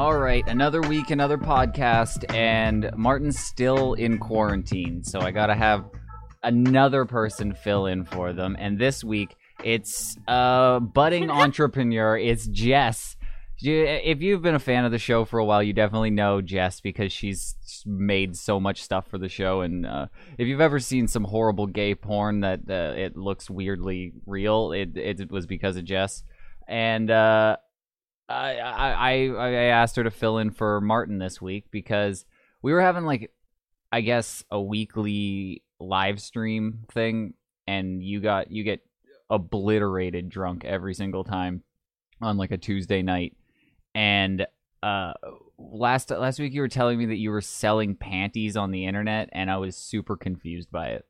All right, another week, another podcast, and Martin's still in quarantine, so I gotta have another person fill in for them. And this week, it's a budding entrepreneur. It's Jess. If you've been a fan of the show for a while, you definitely know Jess because she's made so much stuff for the show. And uh, if you've ever seen some horrible gay porn that uh, it looks weirdly real, it it was because of Jess. And uh, I, I I asked her to fill in for Martin this week because we were having like I guess a weekly live stream thing and you got you get obliterated drunk every single time on like a Tuesday night and uh last last week you were telling me that you were selling panties on the internet and I was super confused by it.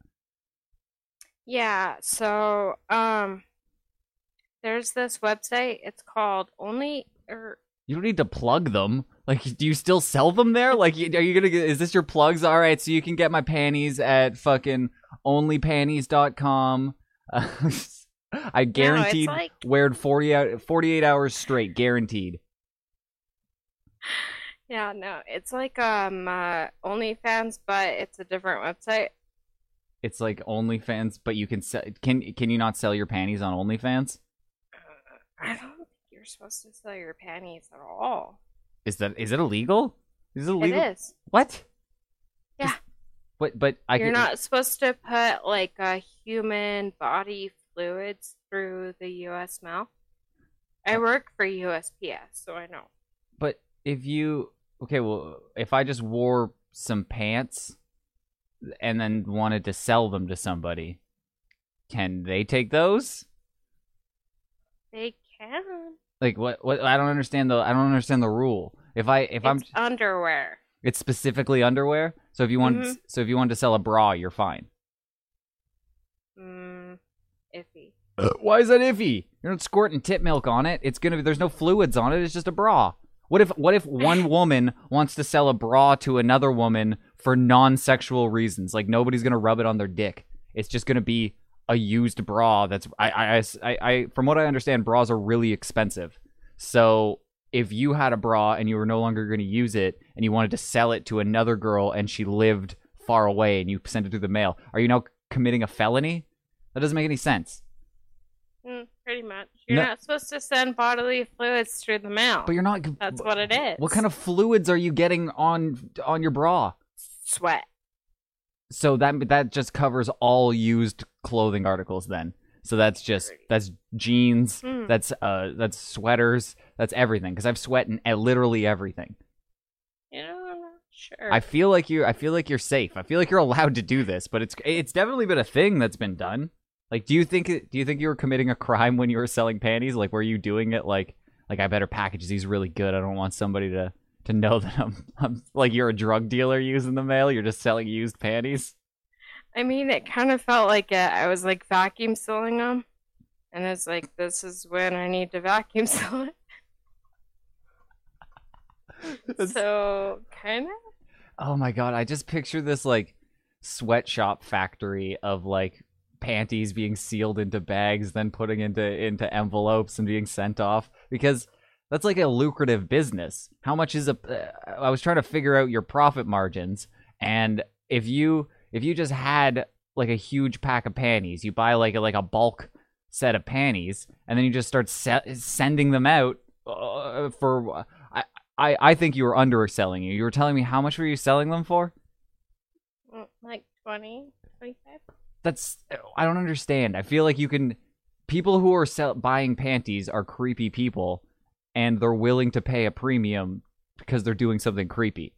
Yeah, so um there's this website. It's called Only er You don't need to plug them. Like, do you still sell them there? Like, are you gonna get? Is this your plugs? All right, so you can get my panties at fucking onlypanties.com. Uh, I guaranteed like- wear it 40 out, 48 hours straight, guaranteed. yeah, no, it's like um uh OnlyFans, but it's a different website. It's like OnlyFans, but you can sell. Can can you not sell your panties on OnlyFans? I don't think you're supposed to sell your panties at all. Is that is it illegal? Is it illegal? It is. What? Yeah. But but I You're not supposed to put like a human body fluids through the U.S. mail. I oh. work for USPS, so I know. But if you okay, well, if I just wore some pants and then wanted to sell them to somebody, can they take those? They can. Like what? What? I don't understand the. I don't understand the rule. If I if I'm, It's underwear. it's specifically underwear. So if you want, Mhm. so if you want to sell a bra, you're fine. Mm, iffy. Why is that iffy? You're not squirting tit milk on it. It's gonna be. There's no fluids on it. It's just a bra. What if what if one woman wants to sell a bra to another woman for non-sexual reasons? Like nobody's gonna rub it on their dick. It's just gonna be a used bra. That's I I, I, I, from what I understand, bras are really expensive. So if you had a bra and you were no longer going to use it and you wanted to sell it to another girl and she lived far away and you sent it through the mail, are you now committing a felony? That doesn't make any sense. Mm, pretty much. You're No- not supposed to send bodily fluids through the mail. But you're not. That's what it is. What kind of fluids are you getting on on your bra? sweat? So that that just covers all used clothing articles then. So that's just that's jeans, Hmm. that's uh that's sweaters, that's everything cuz I've sweat in uh, literally everything. You know, I'm not sure. I feel like you I feel like you're safe. I feel like you're allowed to do this, but it's it's definitely been a thing that's been done. Like do you think do you think you were committing a crime when you were selling panties? Like were you doing it like like I better package these really good. I don't want somebody to to know that I'm I'm like you're a drug dealer using the mail. You're just selling used panties. I mean, it kind of felt like it. I was like vacuum sealing them, and it's like this is when I need to vacuum seal it. so kind of. Oh my god, I just picture this like sweatshop factory of like panties being sealed into bags, then putting into into envelopes and being sent off because that's like a lucrative business. How much is a? Uh, I was trying to figure out your profit margins, and if you if you just had like a huge pack of panties, you buy like a, like a bulk set of panties, and then you just start se- sending them out uh, for. I, I I think you were underselling you. You were telling me how much were you selling them for? Mm, Like 20, 25? That's I don't understand. I feel like you can people who are sell, buying panties are creepy people and they're willing to pay a premium because they're doing something creepy.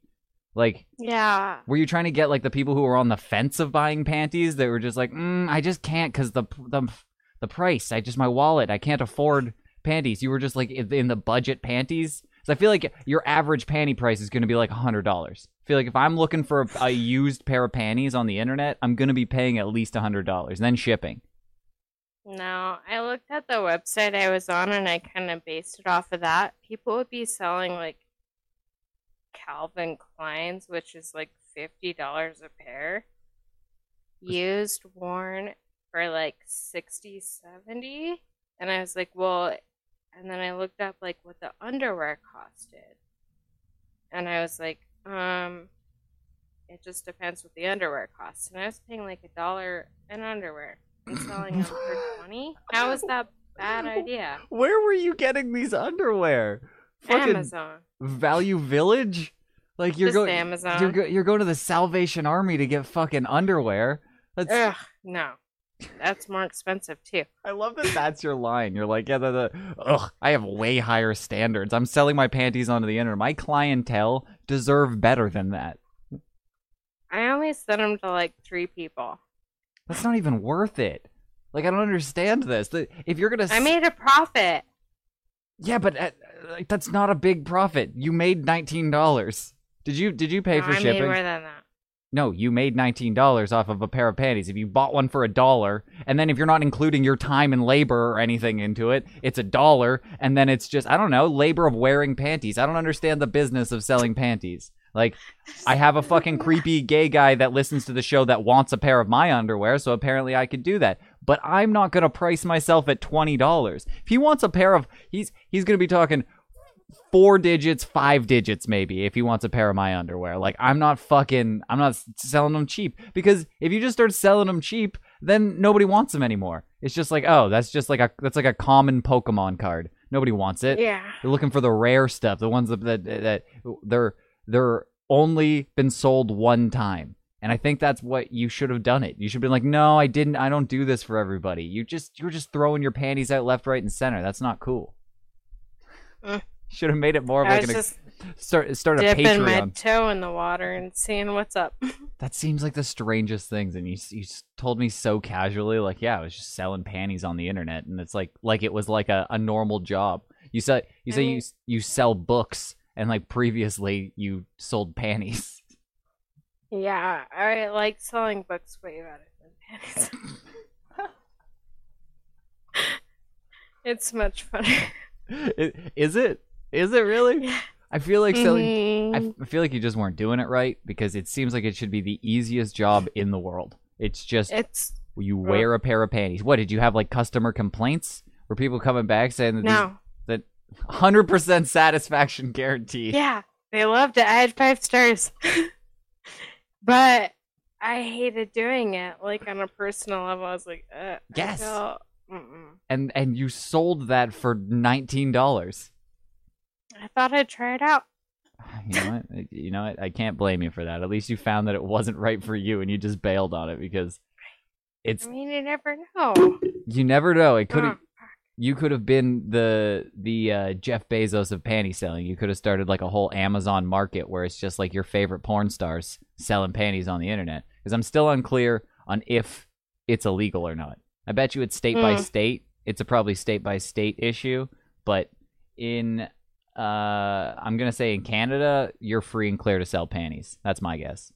Like Yeah. were you trying to get like the people who were on the fence of buying panties that were just like, mm, I just can't cuz the the the price, I just my wallet, I can't afford panties, you were just like in in the budget panties. So I feel like your average panty price is going to be like hundred dollars. I feel like if I'm looking for a, a used pair of panties on the internet, I'm going to be paying at least hundred dollars, then shipping. No, I looked at the website I was on and I kind of based it off of that. People would be selling like Calvin Kleins, which is like $50 a pair, used, worn for like 60, 70. And I was like, well, and then I looked up like what the underwear costed. And I was like, um, it just depends what the underwear costs. And I was paying like a dollar an underwear and selling them for 20. How is that bad idea? Where were you getting these underwear? Fucking Amazon. Value Village? Like you're Just going Amazon. you're go- you're going to the Salvation Army to get fucking underwear. That's Ugh, no. That's more expensive too. I love that that's your line. You're like, yeah, the, the ugh, I have way higher standards. I'm selling my panties onto the internet. My clientele deserve better than that. I only sent them to like three people. That's not even worth it. Like I don't understand this. If you're gonna, I made a profit. yeah, but uh, like that's not a big profit. You made nineteen dollars. Did you did you pay No, for I made shipping? more than that. No, you made nineteen dollars off of a pair of panties. If you bought one for a dollar, and then if you're not including your time and labor or anything into it, it's a dollar, and then it's just I don't know labor of wearing panties. I don't understand the business of selling panties. Like, I have a fucking creepy gay guy that listens to the show that wants a pair of my underwear, so apparently I could do that. But I'm not gonna price myself at twenty dollars. If he wants a pair of, he's he's gonna be talking four digits, five digits maybe if he wants a pair of my underwear. Like I'm not fucking I'm not selling them cheap because if you just start selling them cheap, then nobody wants them anymore. It's just like, oh, that's just like a that's like a common Pokemon card. Nobody wants it. Yeah. They're looking for the rare stuff, the ones that that, that they're they're only been sold one time. And I think that's what you should have done it. You should have been like, no, I didn't. I don't do this for everybody. You just you're just throwing your panties out left, right, and center. That's not cool. Mm. Should have made it more of I like an just start start a dipping my toe in the water and seeing what's up. That seems like the strangest things, and you you told me so casually, like, yeah, I was just selling panties on the internet, and it's like like it was like a, a normal job. You said you I say you mean- s- you sell books, and like previously you sold panties. yeah, I like selling books way better than panties. it's much funner. I- Is it? Is it really? Yeah. I feel like selling. I Mhm. f- I feel like you just weren't doing it right because it seems like it should be the easiest job in the world. It's just It's you wear a pair of panties. What did you have like customer complaints? Were people coming back saying that no. These, that hundred percent satisfaction guarantee? Yeah, they love to add five stars. but I hated doing it. Like on a personal level, I was like, uh, Yes. And and you sold that for nineteen dollars. I thought I'd try it out. You know what? You know what? I can't blame you for that. At least you found that it wasn't right for you, and you just bailed on it because it's I mean, you never know. you never know. It could have you could have been the the uh, Jeff Bezos of panty selling. You could have started like a whole Amazon market where it's just like your favorite porn stars selling panties on the internet. Because I'm still unclear on if it's illegal or not. I bet you it's state by Mm. state. It's a probably state by state issue, but in uh, I'm gonna say in Canada, you're free and clear to sell panties. That's my guess.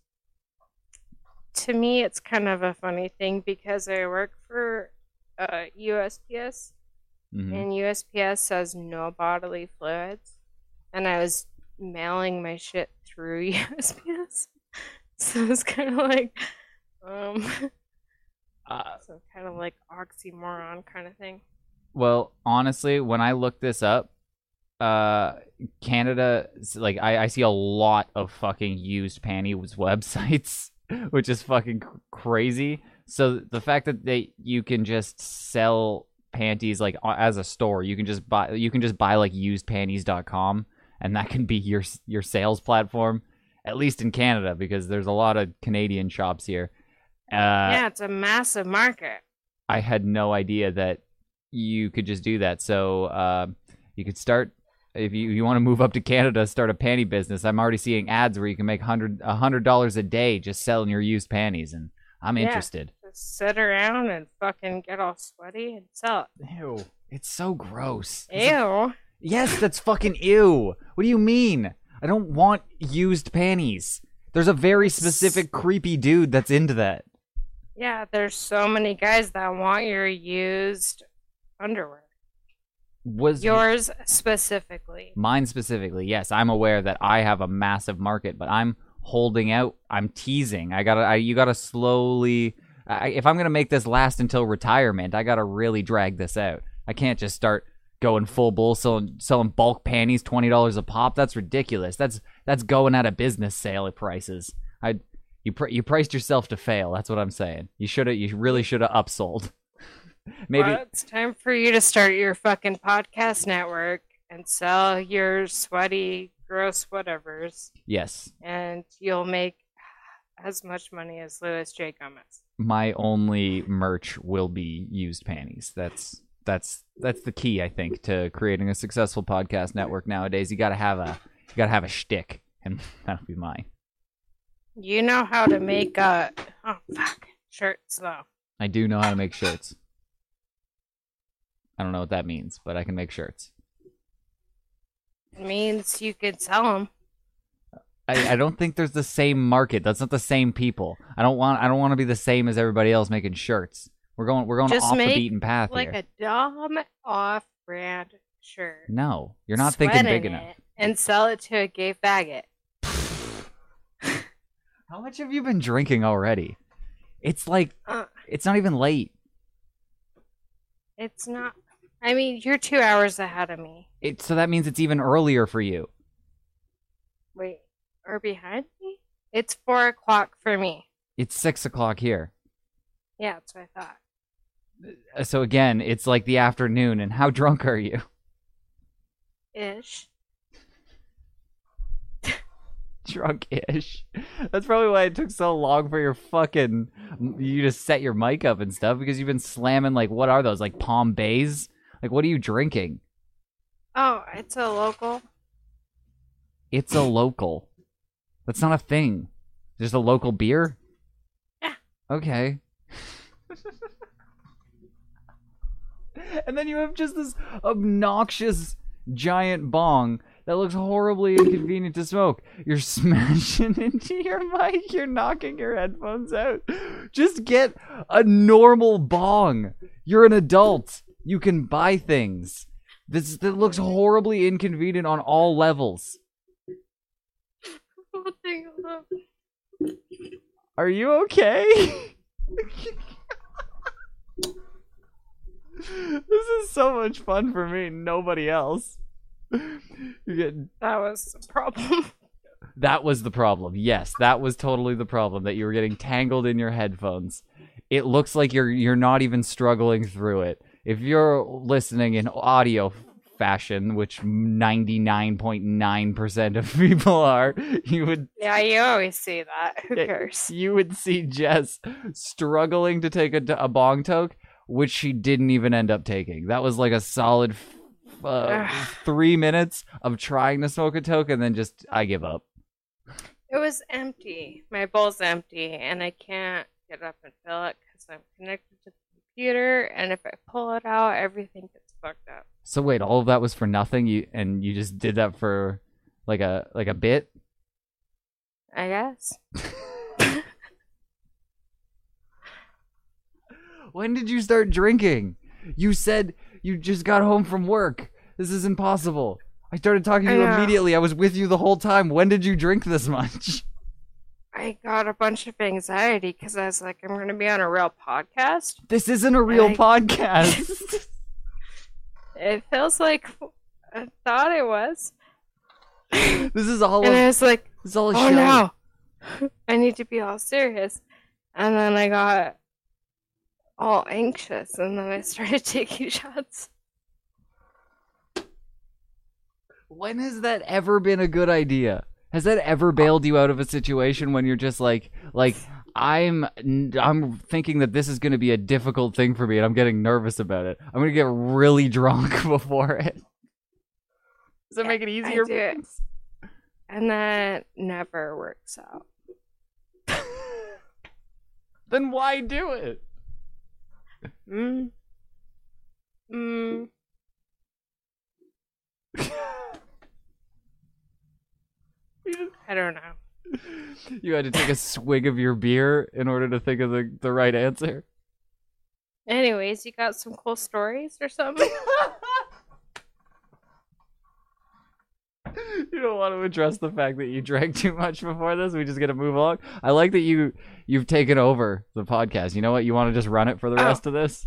to me, it's kind of a funny thing because I work for uh, USPS, hmm and USPS says no bodily fluids, and I was mailing my shit through USPS, so it's kind of like, um, Uh, so kind of like oxymoron kind of thing. Well, honestly, when I look this up, uh, Canada, like I, I see a lot of fucking used panties websites, which is fucking cr- crazy. So the fact that they you can just sell panties like as a store, you can just buy you can just buy like usedpanties.com and that can be your your sales platform at least in Canada because there's a lot of Canadian shops here. Uh yeah, it's a massive market. I had no idea that you could just do that. So uh, you could start if you, you want to move up to Canada, start a panty business. I'm already seeing ads where you can make hundred a hundred dollars a day just selling your used panties, and I'm Yeah. interested. Sit around and fucking get all sweaty and sell Ew. It's so gross. it. Ew. Yes, that's fucking ew. What do you mean? I don't want used panties. There's a very specific creepy dude that's into that. Yeah, there's so many guys that want your used underwear. Was Yours specifically. mine specifically? Yes, I'm aware that I have a massive market, but I'm holding out. I'm teasing. I gotta. I, you gotta slowly. I, if I'm gonna make this last until retirement, I gotta really drag this out. I can't just start going full bull selling selling bulk panties twenty dollars a pop. That's ridiculous. That's that's going out of business sale prices. I you pr- you priced yourself to fail. That's what I'm saying. You should have. You really should have upsold. Maybe Well, it's time for you to start your fucking podcast network and sell your sweaty, gross whatevers, yes. and you'll make as much money as Luis J. Gomez. My only merch will be used panties. That's that's that's the key, I think, to creating a successful podcast network nowadays. You gotta have a you gotta have a shtick, and that'll be mine. You know how to make uh oh fuck shirts though. I do know how to make shirts. I don't know what that means, but I can make shirts. It means you could sell them. I, I don't think there's the same market. That's not the same people. I don't want I don't want to be the same as everybody else making shirts. We're going we're going Just off the make, beaten path Like here. a dumb off-brand shirt. no, you're not thinking big in enough. it, And sell it to a gay faggot. How much have you been drinking already? It's like Uh, it's not even late. it's not. I mean, you're two hours ahead of me. It so that means it's even earlier for you. Wait, or behind me? It's four o'clock for me. It's six o'clock here. Yeah, that's what I thought. Uh, So again, it's like the afternoon. And how drunk are you? Ish. Drunk-ish. That's probably why it took so long for your fucking you to set your mic up and stuff because you've been slamming like what are those like Palm Bays? Like what are you drinking? Oh, it's a local. It's a local. That's not a thing. Just a local beer. Yeah. Okay. and then you have just this obnoxious giant bong that looks horribly inconvenient to smoke. You're smashing into your mic, you're knocking your headphones out. Just get a normal bong. You're an adult. You can buy things. This that looks horribly inconvenient on all levels. Are you okay? this is so much fun for me, nobody else. You're getting That was the problem. that was the problem. Yes, that was totally the problem that you were getting tangled in your headphones. It looks like you're you're not even struggling through it. If you're listening in audio fashion, which 99.9% of people are, you would yeah, you always see that. Who cares? you would see Jess struggling to take a, a bong toke, which she didn't even end up taking. That was like a solid f- uh, three minutes of trying to smoke a toke, and then just I give up. It was empty. My bowl's empty, and I can't get up and fill it because I'm connected to the computer. And if I pull it out, everything gets fucked up. So wait, all of that was for nothing. You and you just did that for like a like a bit. I guess. When did you start drinking? You said you just got home from work. This is impossible. I started talking to you know. immediately. I was with you the whole time. When did you drink this much? I got a bunch of anxiety because I was like, I'm going to be on a real podcast. This isn't a real I- podcast. It feels like I thought it was. this is all. And I A, was like, this is all a oh show. no, I need to be all serious. And then I got all anxious, and then I started taking shots. When has that ever been a good idea? Has that ever bailed you out of a situation when you're just like, like I'm, I'm thinking that this is going to be a difficult thing for me, and I'm getting nervous about it. I'm going to get really drunk before it. Does that Yeah, make it easier? do it. And that never works out. Then why do it? Mm. Mm. I don't know. You had to take a swig of your beer in order to think of the, the right answer. Anyways, you got some cool stories or something? you don't want to address the fact that you drank too much before this. We just got to move on. I like that you you've taken over the podcast. You know what? You want to just run it for the Oh. rest of this?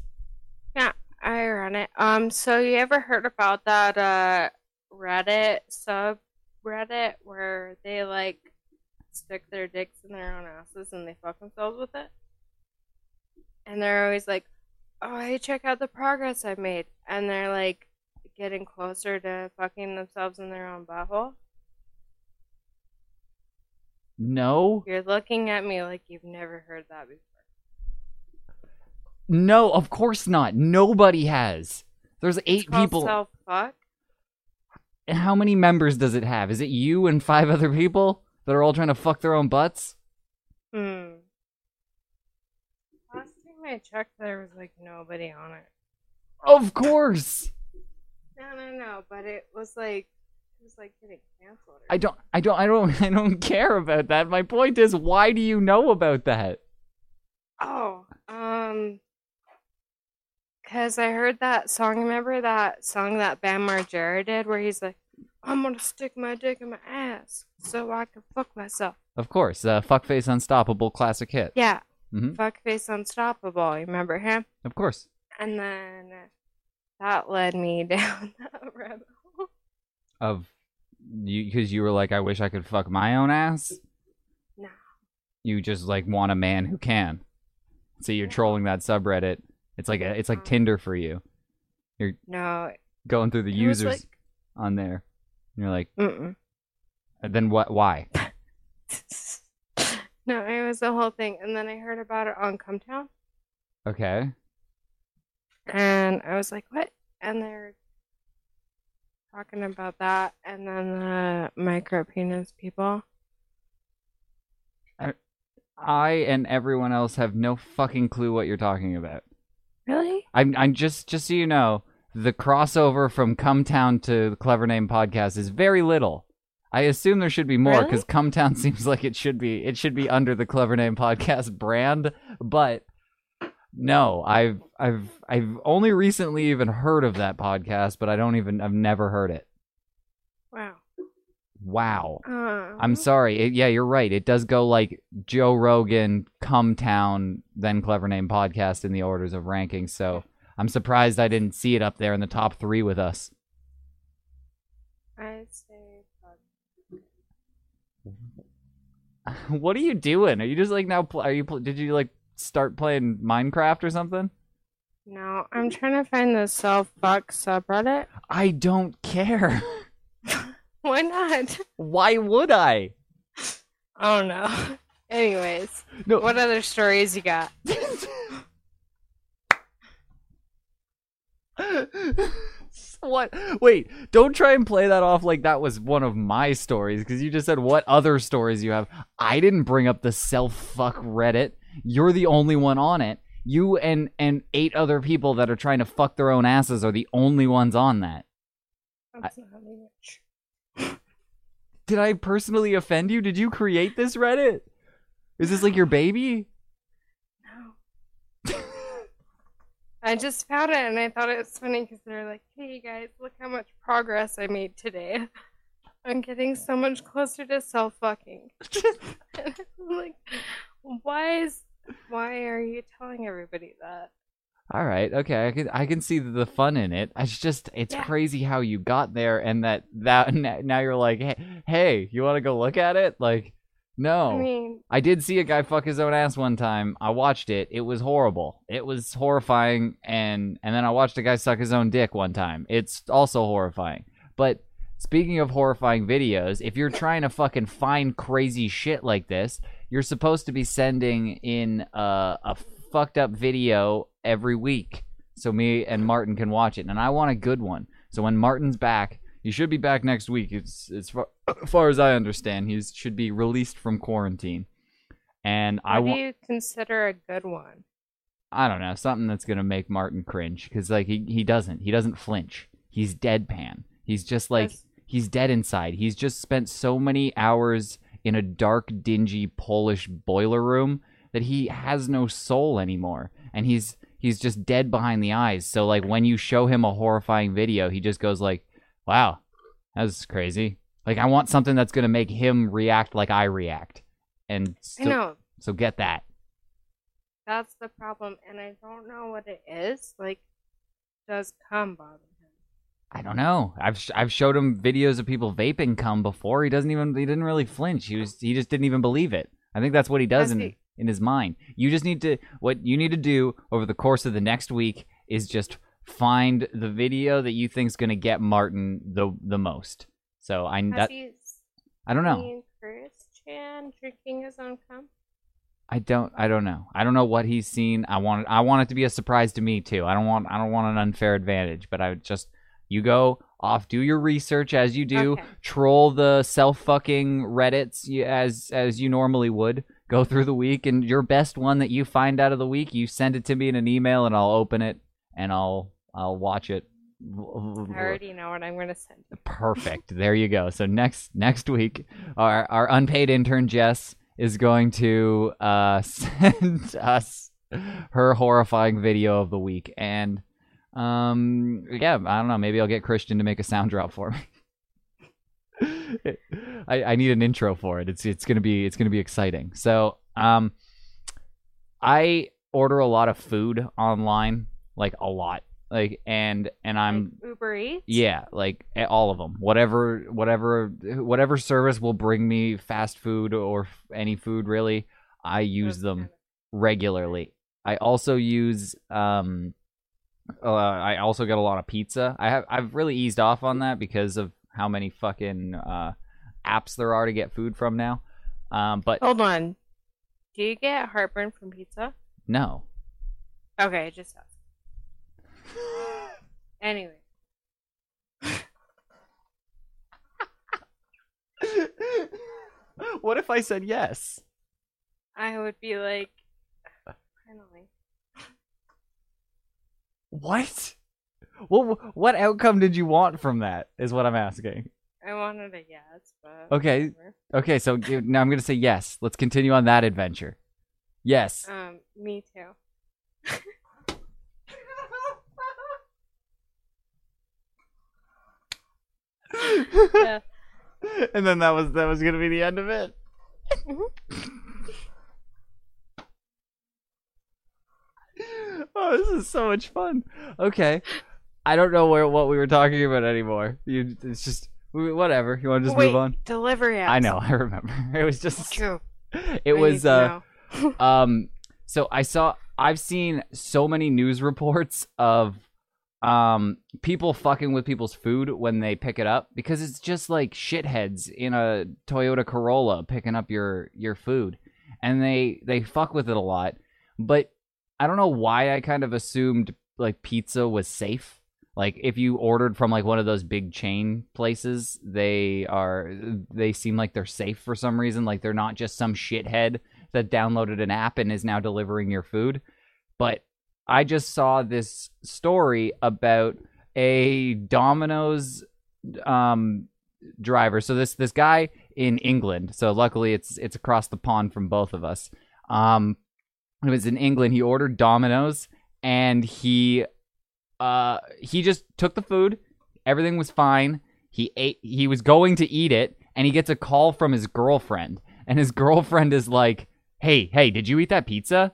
Yeah, I run it. Um, so you ever heard about that uh Reddit subreddit where they like stick their dicks in their own asses and they fuck themselves with it? And they're always like, "Oh, hey, check out the progress I've made," and they're like getting closer to fucking themselves in their own butthole. No, You're looking at me like you've never heard that before. no, of course not. Nobody has. There's eight It's people. Self fuck. How many members does it have? Is it you and five other people that are all trying to fuck their own butts? Hmm. Last time I checked, there was like nobody on it. Of course. No, no, no. But it was like it was like getting canceled. I don't I don't I don't I don't care about that. My point is why do you know about that? Oh, um, because I heard that song. Remember that song that Bam Margera did, where he's like, "I'm gonna stick my dick in my ass so I can fuck myself." Of course, uh, Fuckface Unstoppable classic hit. Yeah, Mhm. Fuckface Unstoppable. You remember him? Of course. And then that led me down that rabbit hole. Of you because you were like, I wish I could fuck my own ass. No. You just like want a man who can. So you're trolling that subreddit. It's like a, it's like Tinder for you. You're no, Going through the it users on there. And you're like, mm-mm. "And then what? Why? no, it was the whole thing. And then I heard about it on Cumtown, Okay. and I was like, "What?" And they're talking about that, and then the micro penis people. I and everyone else have no fucking clue what you're talking about. Really? I'm I'm just just so you know, the crossover from Cumtown to the Clever Name podcast is very little. I assume there should be more Really? because Cumtown seems like it should be it should be under the Clever Name podcast brand, but no, I've I've I've only recently even heard of that podcast, but I don't even I've never heard it. Wow. Wow. Uh, I'm sorry. It, yeah, you're right. It does go like Joe Rogan, Cumtown, then Clever Name podcast in the orders of ranking. So I'm surprised I didn't see it up there in the top three with us. I say what are you doing? Are you just like now? Pl- are you? Pl- did you like start playing Minecraft or something? No, I'm trying to find the self fuck subreddit. I don't care. Why not? Why would I? I don't know. Anyways, No. what other stories you got? what? Wait, don't try and play that off like that was one of my stories because you just said what other stories you have. I didn't bring up the self fuck Reddit. You're the only one on it. You and and eight other people that are trying to fuck their own asses are the only ones on that. That's not even. Did I personally offend you? Did you create this Reddit? Is this like your baby? No. I just found it and I thought it was funny because they're like, hey guys, look how much progress I made today. I'm getting so much closer to self fucking. like, why is why are you telling everybody that? All right, okay, I can I can see the fun in it. It's just it's Yeah. crazy how you got there, and that that now you're like, hey, hey, you want to go look at it? Like, no, I mean, I did see a guy fuck his own ass one time. I watched it. It was horrible. It was horrifying, and and then I watched a guy suck his own dick one time. It's also horrifying. But speaking of horrifying videos, if you're trying to fucking find crazy shit like this, you're supposed to be sending in a, a fucked up video every week so me and Martin can watch it. And I want a good one. So when Martin's back, he should be back next week. It's as far, as far as I understand, he should be released from quarantine. And I What do you consider a good one? I don't know, something that's gonna make Martin cringe because like he he doesn't he doesn't flinch. He's deadpan. He's just like That's- he's dead inside. He's just spent so many hours in a dark, dingy Polish boiler room that he has no soul anymore, and he's he's just dead behind the eyes. So like when you show him a horrifying video, he just goes like, "Wow, that's crazy." Like I want something that's gonna make him react like I react, and so, I know so get that. that's the problem, and I don't know what it is. Like, does cum bother him? I don't know. I've sh- I've showed him videos of people vaping cum before. He doesn't even he didn't really flinch. He was he just didn't even believe it. I think that's what he does in he- in his mind. You just need to what you need to do over the course of the next week is just find the video that you think's going to get Martin the the most. So I that I don't know. Chris Chan drinking his own cum? I don't I don't know. I don't know what he's seen. I want I want it to be a surprise to me too. I don't want I don't want an unfair advantage, but I would just you go off do your research as you do. Okay. Troll the self fucking Reddits as as you normally would. Go through the week and your best one that you find out of the week, you send it to me in an email and I'll open it and I'll I'll watch it. I already know what I'm going to send. you. Perfect. There you go. So next next week, our our unpaid intern Jess is going to uh, send us her horrifying video of the week, and um, yeah, I don't know. Maybe I'll get Christian to make a sound drop for me. I, I need an intro for it. It's it's gonna be it's gonna be exciting. So um, I order a lot of food online, like a lot, like and and I'm like Uber Eats. yeah, like eh, all of them. Whatever, whatever, whatever service will bring me fast food or any food really, I use Those them kind regularly. I also use um uh, I also get a lot of pizza. I have I've really eased off on that because of how many fucking uh apps there are to get food from now. Um but Hold on. Do you get heartburn from pizza? no. Okay, just ask. Anyway, what if I said yes? I would be like, finally. What? What what outcome did you want from that? Is what I'm asking. I wanted a yes, but Okay. whatever. Okay, so now I'm gonna say yes. Let's continue on that adventure. Yes. Um, me too. yeah. and then that was that was gonna be the end of it. oh, this is so much fun. Okay, I don't know where what we were talking about anymore. You, it's just whatever. You want to just Wait, move on? delivery apps. I know. I remember. It was just. True. It I was. need to uh know. um so i saw i've seen so many news reports of um people fucking with people's food when they pick it up because it's just like shitheads in a toyota corolla picking up your your food. And they they fuck with it a lot. But i don't know why i kind of assumed like pizza was safe. Like if you ordered from like one of those big chain places they are they seem like they're safe for some reason. Like they're not just some shithead that downloaded an app and is now delivering your food. But I just saw this story about a Domino's um, driver. So this this guy in England. So luckily it's it's across the pond from both of us. Um, it was in England. He ordered Domino's and he uh he just took the food. Everything was fine. He ate. He was going to eat it, and he gets a call from his girlfriend, and his girlfriend is like, "Hey, hey, did you eat that pizza?"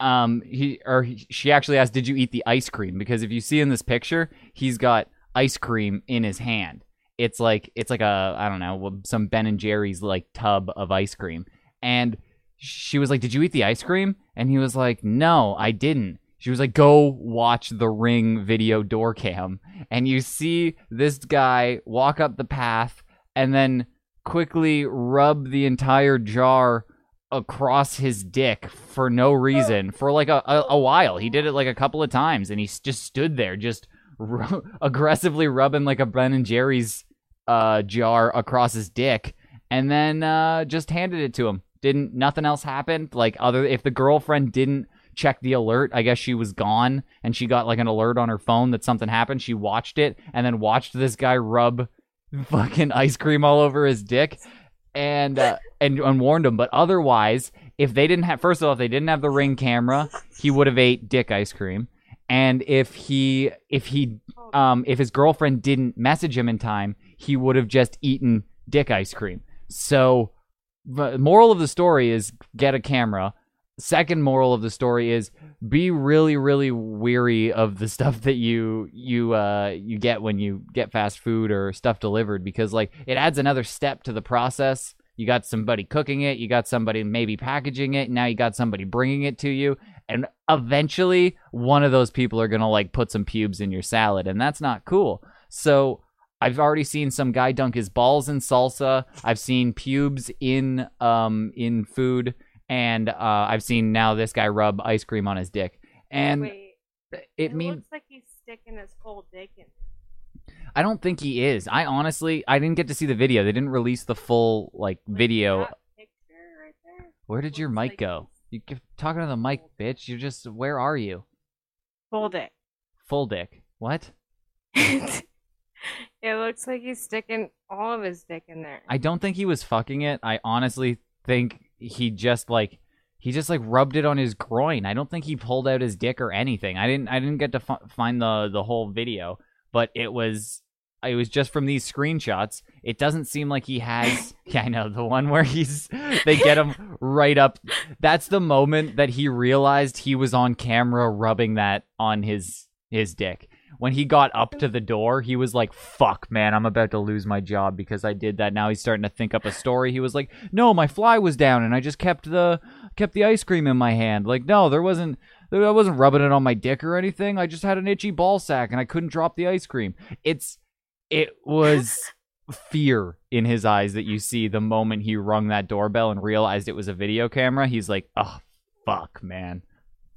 Um, he or he, she actually asked, "Did you eat the ice cream?" Because if you see in this picture, he's got ice cream in his hand. It's like it's like a I don't know some Ben and Jerry's like tub of ice cream, and she was like, "Did you eat the ice cream?" And he was like, "No, I didn't." She was like, "Go watch the Ring video door cam." And you see this guy walk up the path and then quickly rub the entire jar across his dick for no reason for like a, a, a while. He did it like a couple of times and he just stood there just aggressively rubbing like a Ben and Jerry's uh, jar across his dick and then uh, just handed it to him. Didn't nothing else happened? Like other if the girlfriend didn't check the alert, I guess she was gone and she got like an alert on her phone that something happened. She watched it and then watched this guy rub fucking ice cream all over his dick and uh, and and warned him. But otherwise, if they didn't have first of all, if they didn't have the ring camera, he would have ate dick ice cream. And if he if he um if his girlfriend didn't message him in time, he would have just eaten dick ice cream. So the moral of the story is get a camera. Second moral of the story is be really really weary of the stuff that you you uh you get when you get fast food or stuff delivered because like it adds another step to the process. You got somebody cooking it, you got somebody maybe packaging it, now you got somebody bringing it to you and eventually one of those people are going to like put some pubes in your salad and that's not cool. So I've already seen some guy dunk his balls in salsa. I've seen pubes in um in food, and uh, I've seen now this guy rub ice cream on his dick, and Wait, it, it means looks like he's sticking his whole dick in. I don't think he is. I honestly I didn't get to see the video. They didn't release the full like video. Picture right there. Where did your mic go? You keep talking to the mic, bitch. You're just where are you? Full dick. Full dick. What? it looks like he's sticking all of his dick in there. I don't think he was fucking it. I honestly think he just like he just like rubbed it on his groin. I don't think he pulled out his dick or anything. I didn't I didn't get to f- find the the whole video, but it was it was just from these screenshots. It doesn't seem like he has Yeah, I know the one where he's they get him right up. That's the moment that he realized he was on camera rubbing that on his his dick when he got up to the door, he was like, fuck, man, I'm about to lose my job because I did that. Now he's starting to think up a story. He was like, no, my fly was down and I just kept the kept the ice cream in my hand. Like, no, there wasn't I wasn't rubbing it on my dick or anything. I just had an itchy ball sack and I couldn't drop the ice cream. It's it was fear in his eyes that you see the moment he rung that doorbell and realized it was a video camera. He's like, "Oh, fuck, man.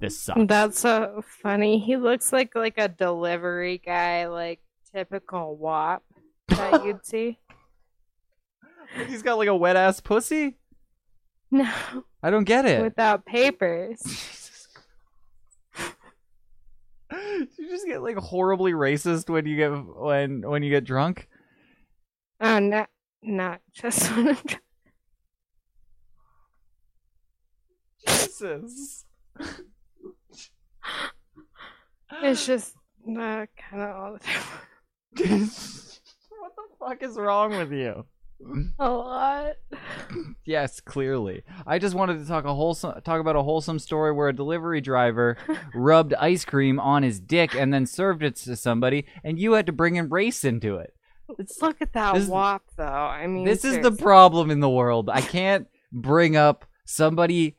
This sucks." That's so funny. He looks like like a delivery guy, like typical wop that you'd see. He's got like a wet ass pussy? No, I don't get it. without papers. you just get like horribly racist when you get when when you get drunk. Oh, not not just when I'm drunk. Jesus. It's just uh, kind of all the time. what the fuck is wrong with you? A lot. Yes, clearly. I just wanted to talk a wholesome talk about a wholesome story where a delivery driver rubbed ice cream on his dick and then served it to somebody, and you had to bring in race into it. It's Look at that This- WAP, though. I mean, this is the problem in the world. I can't bring up somebody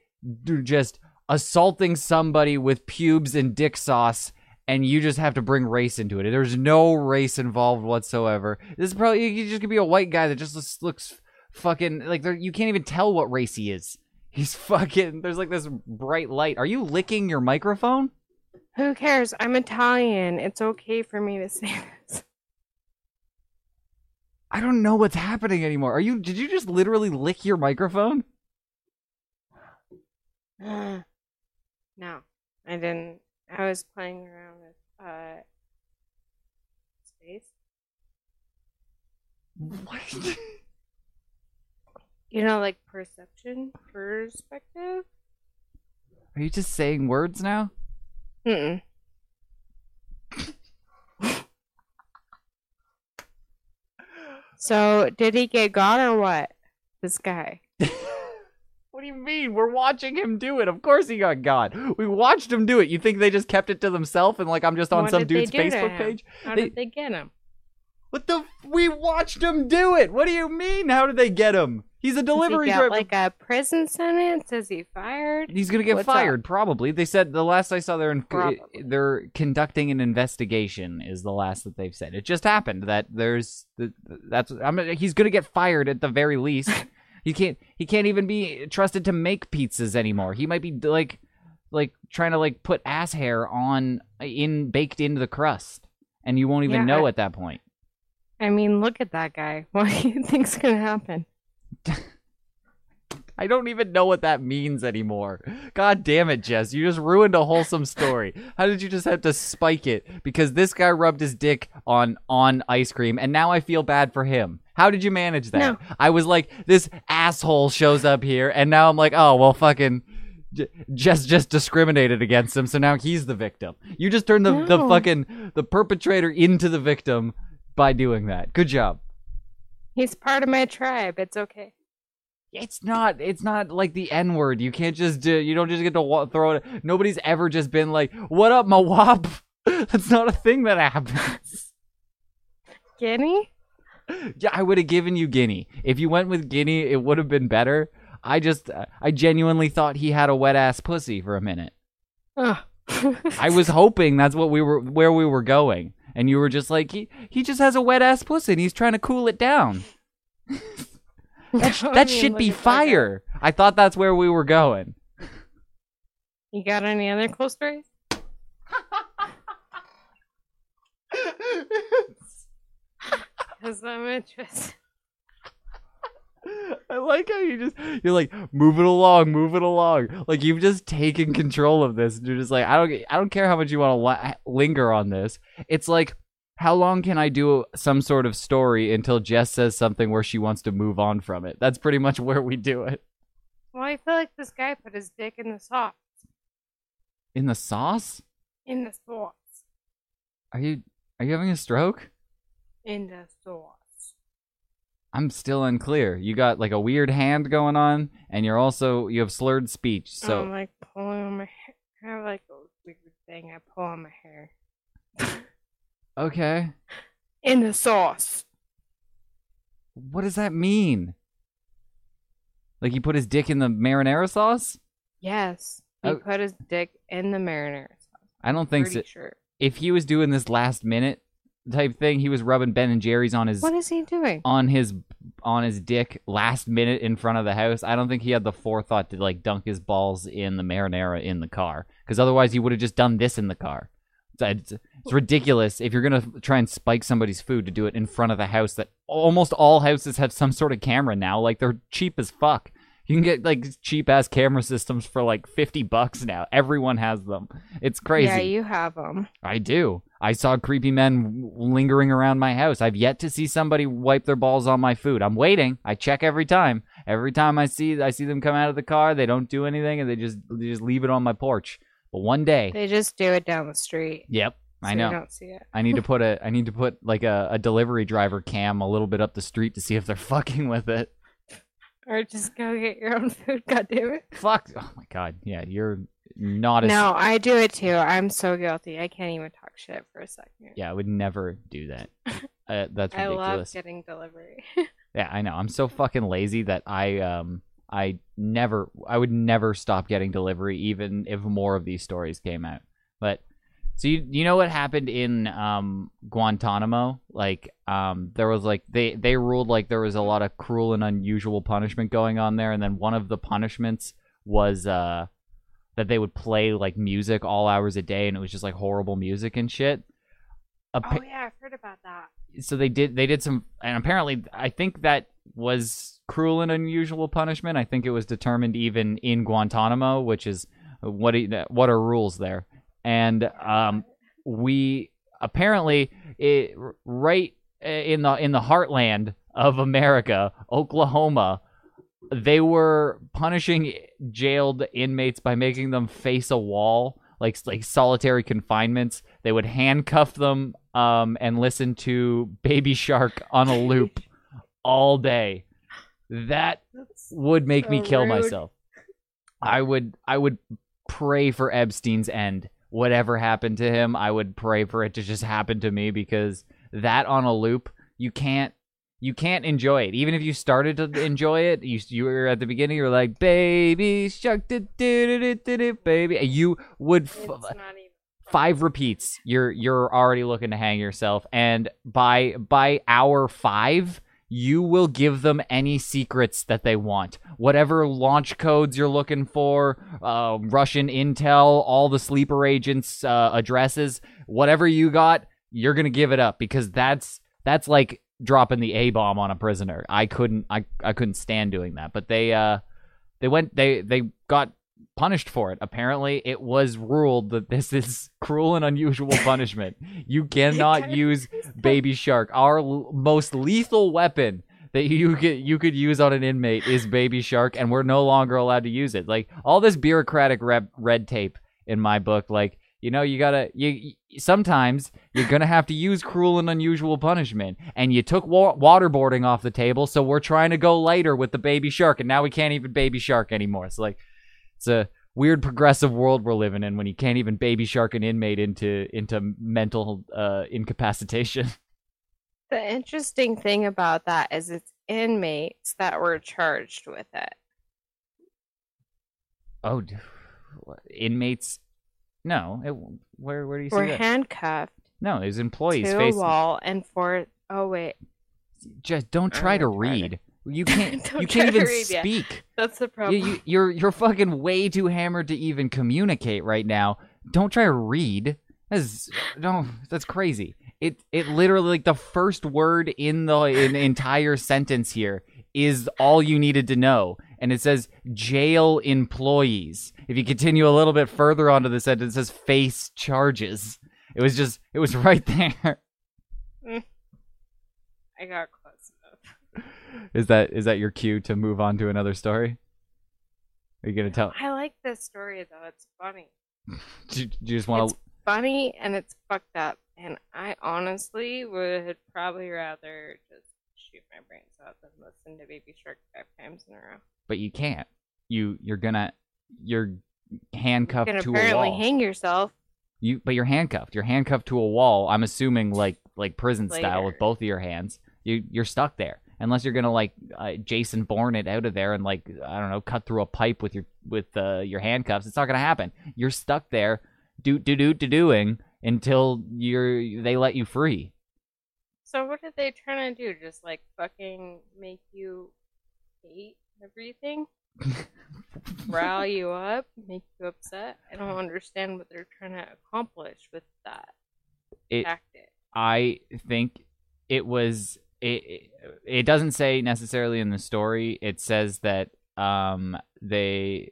just assaulting somebody with pubes and dick sauce, and you just have to bring race into it. There's no race involved whatsoever. This is probably you just could be a white guy that just looks, looks fucking like there. You can't even tell what race he is. He's fucking. There's like this bright light. Are you licking your microphone? Who cares? I'm Italian. It's okay for me to say this. I don't know what's happening anymore. Are you? Did you just literally lick your microphone? no, I didn't. I was playing around with uh space. What? You know, like perception, perspective. Are you just saying words now? Mm. so, did he get got or what? This guy. What do you mean? We're watching him do it. Of course he got God. We watched him do it. You think they just kept it to themselves and like I'm just on What some dude's Facebook page? How They- did they get him? What the? We watched him do it. What do you mean? How did they get him? He's a delivery driver. like a prison sentence? Is he fired? He's gonna get What's up? fired, probably. They said the last I saw, they're in, eh, they're conducting an investigation. Is the last that they've said. It just happened that there's the, that's I'm he's gonna get fired at the very least. he can't he can't even be trusted to make pizzas anymore. He might be like like trying to like put ass hair on in baked into the crust, and you won't even Yeah, know I- at that point. I mean, look at that guy. What do you think's gonna happen? I don't even know what that means anymore. God damn it, Jess. You just ruined a wholesome story. How did you just have to spike it? Because this guy rubbed his dick on on ice cream and now I feel bad for him. How did you manage that? No. I was like, this asshole shows up here and now I'm like, oh well fucking J- Jess just discriminated against him, so now he's the victim. You just turned the, the fucking the perpetrator into the victim by doing that. Good job. He's part of my tribe. It's okay. It's not. It's not like the N word. You can't just do. You don't just get to wa- throw it. Nobody's ever just been like, "What up, my wop?" That's not a thing that happens. Guinea? Yeah, I would have given you Guinea if you went with Guinea. It would have been better. I just, uh, I genuinely thought he had a wet ass pussy for a minute. Ah. Ugh. I was hoping that's what we were, where we were going, and you were just like, he, he just has a wet ass pussy, and he's trying to cool it down. That, sh- that mean, should be at that fire. I thought that's where we were going. You got any other cool stories? Because I'm interested. I like how you just you're like move it along, move it along. Like you've just taken control of this. And you're just like I don't I don't care how much you want to li- linger on this. It's like how long can I do some sort of story until Jess says something where she wants to move on from it? That's pretty much where we do it. Well, I feel like this guy put his dick in the sauce. In the sauce? In the sauce. Are you are you having a stroke? In the sauce. I'm still unclear. You got like a weird hand going on, and you're also you have slurred speech. So I'm like pulling on my hair. I have like a weird thing. I pull on my hair. okay, In the sauce. what does that mean? Like he put his dick in the marinara sauce? Yes. He Oh. put his dick in the marinara sauce. I don't think so. Sure. If he was doing this last minute type thing, he was rubbing Ben and Jerry's on his What is he doing? on his on his dick last minute in front of the house. I don't think he had the forethought to like dunk his balls in the marinara in the car because otherwise he would have just done this in the car. It's, it's, ridiculous if you're gonna try and spike somebody's food to do it in front of the house. That almost all houses have some sort of camera now. Like they're cheap as fuck. You can get like cheap ass camera systems for like fifty bucks now. Everyone has them. It's crazy. Yeah, you have them. I do. I saw creepy men lingering around my house. I've yet to see somebody wipe their balls on my food. I'm waiting. I check every time. Every time I see I see them come out of the car, they don't do anything and they just they just leave it on my porch. But one day, They just do it down the street. yep, I know. Don't see it. I need to put a I need to put like a, a delivery driver cam a little bit up the street to see if they're fucking with it. Or just go get your own food. God damn it. Fuck. Oh my god. Yeah, you're not a No, I do it too. I'm so guilty. I can't even talk shit for a second. Yeah, I would never do that. Uh, that's I ridiculous. love getting delivery. Yeah, I know. I'm so fucking lazy that I um I never I would never stop getting delivery even if more of these stories came out. But so you you know what happened in um Guantanamo? Like um there was like they they ruled like there was a lot of cruel and unusual punishment going on there and then one of the punishments was uh that they would play like music all hours a day and it was just like horrible music and shit. Appa- oh yeah, I've heard about that. so they did they did some and apparently i think that was cruel and unusual punishment i think it was determined even in guantanamo which is what do- what are rules there and um we apparently it, right in the in the heartland of america oklahoma they were punishing jailed inmates by making them face a wall like like solitary confinements. They would handcuff them um and listen to baby shark on a loop all day. That That's would make me kill rude. myself. I would i would pray for epstein's end. Whatever happened to him i would pray for it to just happen to me because that on a loop you can't you can't enjoy it. Even if you started to enjoy it you you were at the beginning you're like baby shark do, do, do, do, do, baby. You would f- even. five repeats you're you're already looking to hang yourself. And by by hour 5 you will give them any secrets that they want. Whatever launch codes you're looking for uh, russian intel all the sleeper agents uh, addresses whatever you got you're going to give it up because that's that's like dropping the a bomb on a prisoner i couldn't i i couldn't stand doing that but they uh they went they they got punished for it. Apparently, it was ruled that this is cruel and unusual punishment. you cannot use baby shark. Our l- most lethal weapon that you could you could use on an inmate is baby shark, and we're no longer allowed to use it. Like all this bureaucratic red red tape in my book, like you know, you gotta you you- sometimes you're gonna have to use cruel and unusual punishment, and you took wa- waterboarding off the table, so we're trying to go lighter with the baby shark, and now we can't even baby shark anymore. It's like, it's a weird progressive world we're living in when you can't even baby shark an inmate into into mental uh, incapacitation. The interesting thing about that is it's inmates that were charged with it. Oh, what, inmates? No, it, where where do you see Were handcuffed no, it was employees. to a Face, wall and for oh wait, just don't oh, try to read. You can't. Don't you try can't to even read, yeah. speak. that's the You, problem. you, you're you're fucking way too hammered to even communicate right now. Don't try to read. That's no, that's crazy. It it literally like the first word in the in the entire sentence here is all you needed to know, and it says jail employees. If you continue a little bit further onto the sentence, it says face charges. It was just it was right there. I got close enough. Is that is that your cue to move on to another story? Are you gonna tell? I like this story though. It's funny. Do you, do you just want It's to? funny and it's fucked up. And I honestly would probably rather just shoot my brains out than listen to Baby Shark five times in a row. But you can't. You you're gonna you're You handcuffed can to a wall. apparently hang yourself. You but you're handcuffed. You're handcuffed to a wall. I'm assuming like like prison style with both of your hands. You you're stuck there unless you're gonna like uh, Jason Bourne it out of there and like I don't know cut through a pipe with your with uh, your handcuffs. It's not gonna happen. You're stuck there, do do do do doing until you're they let you free. So what are they trying to do? Just like fucking make you hate everything? Rile you up? Make you upset? I don't understand what they're trying to accomplish with that It tactic. I think it was it it doesn't say necessarily in the story it says that um they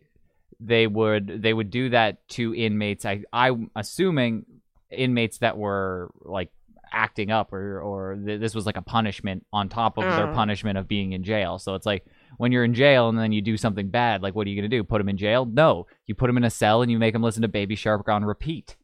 they would they would do that to inmates i i'm assuming inmates that were like acting up or or th- this was like a punishment on top of their Oh. punishment of being in jail. So it's like when you're in jail and then you do something bad like what are you going to do? Put them in jail? No. You put them in a cell and you make them listen to baby shark on repeat.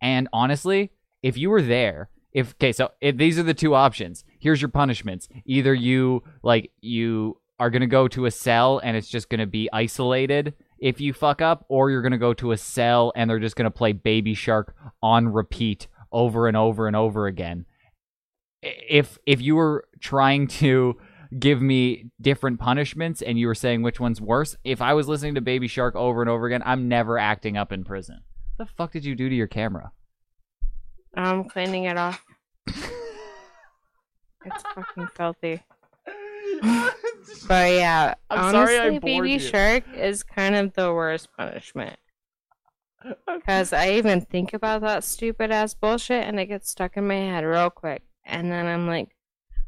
And honestly if you were there if okay so if these are the two options. Here's your punishments. Either you like you are going to go to a cell and it's just going to be isolated if you fuck up or you're going to go to a cell and they're just going to play baby shark on repeat over and over and over again if if you were trying to give me different punishments and you were saying which one's worse if i was listening to baby shark over and over again i'm never acting up in prison what the fuck did you do to your camera I'm cleaning it off. It's fucking filthy. But yeah, I'm sorry I honestly, bored Baby you. Shark is kind of the worst punishment. Because I even think about that stupid ass bullshit and it gets stuck in my head real quick. And then I'm like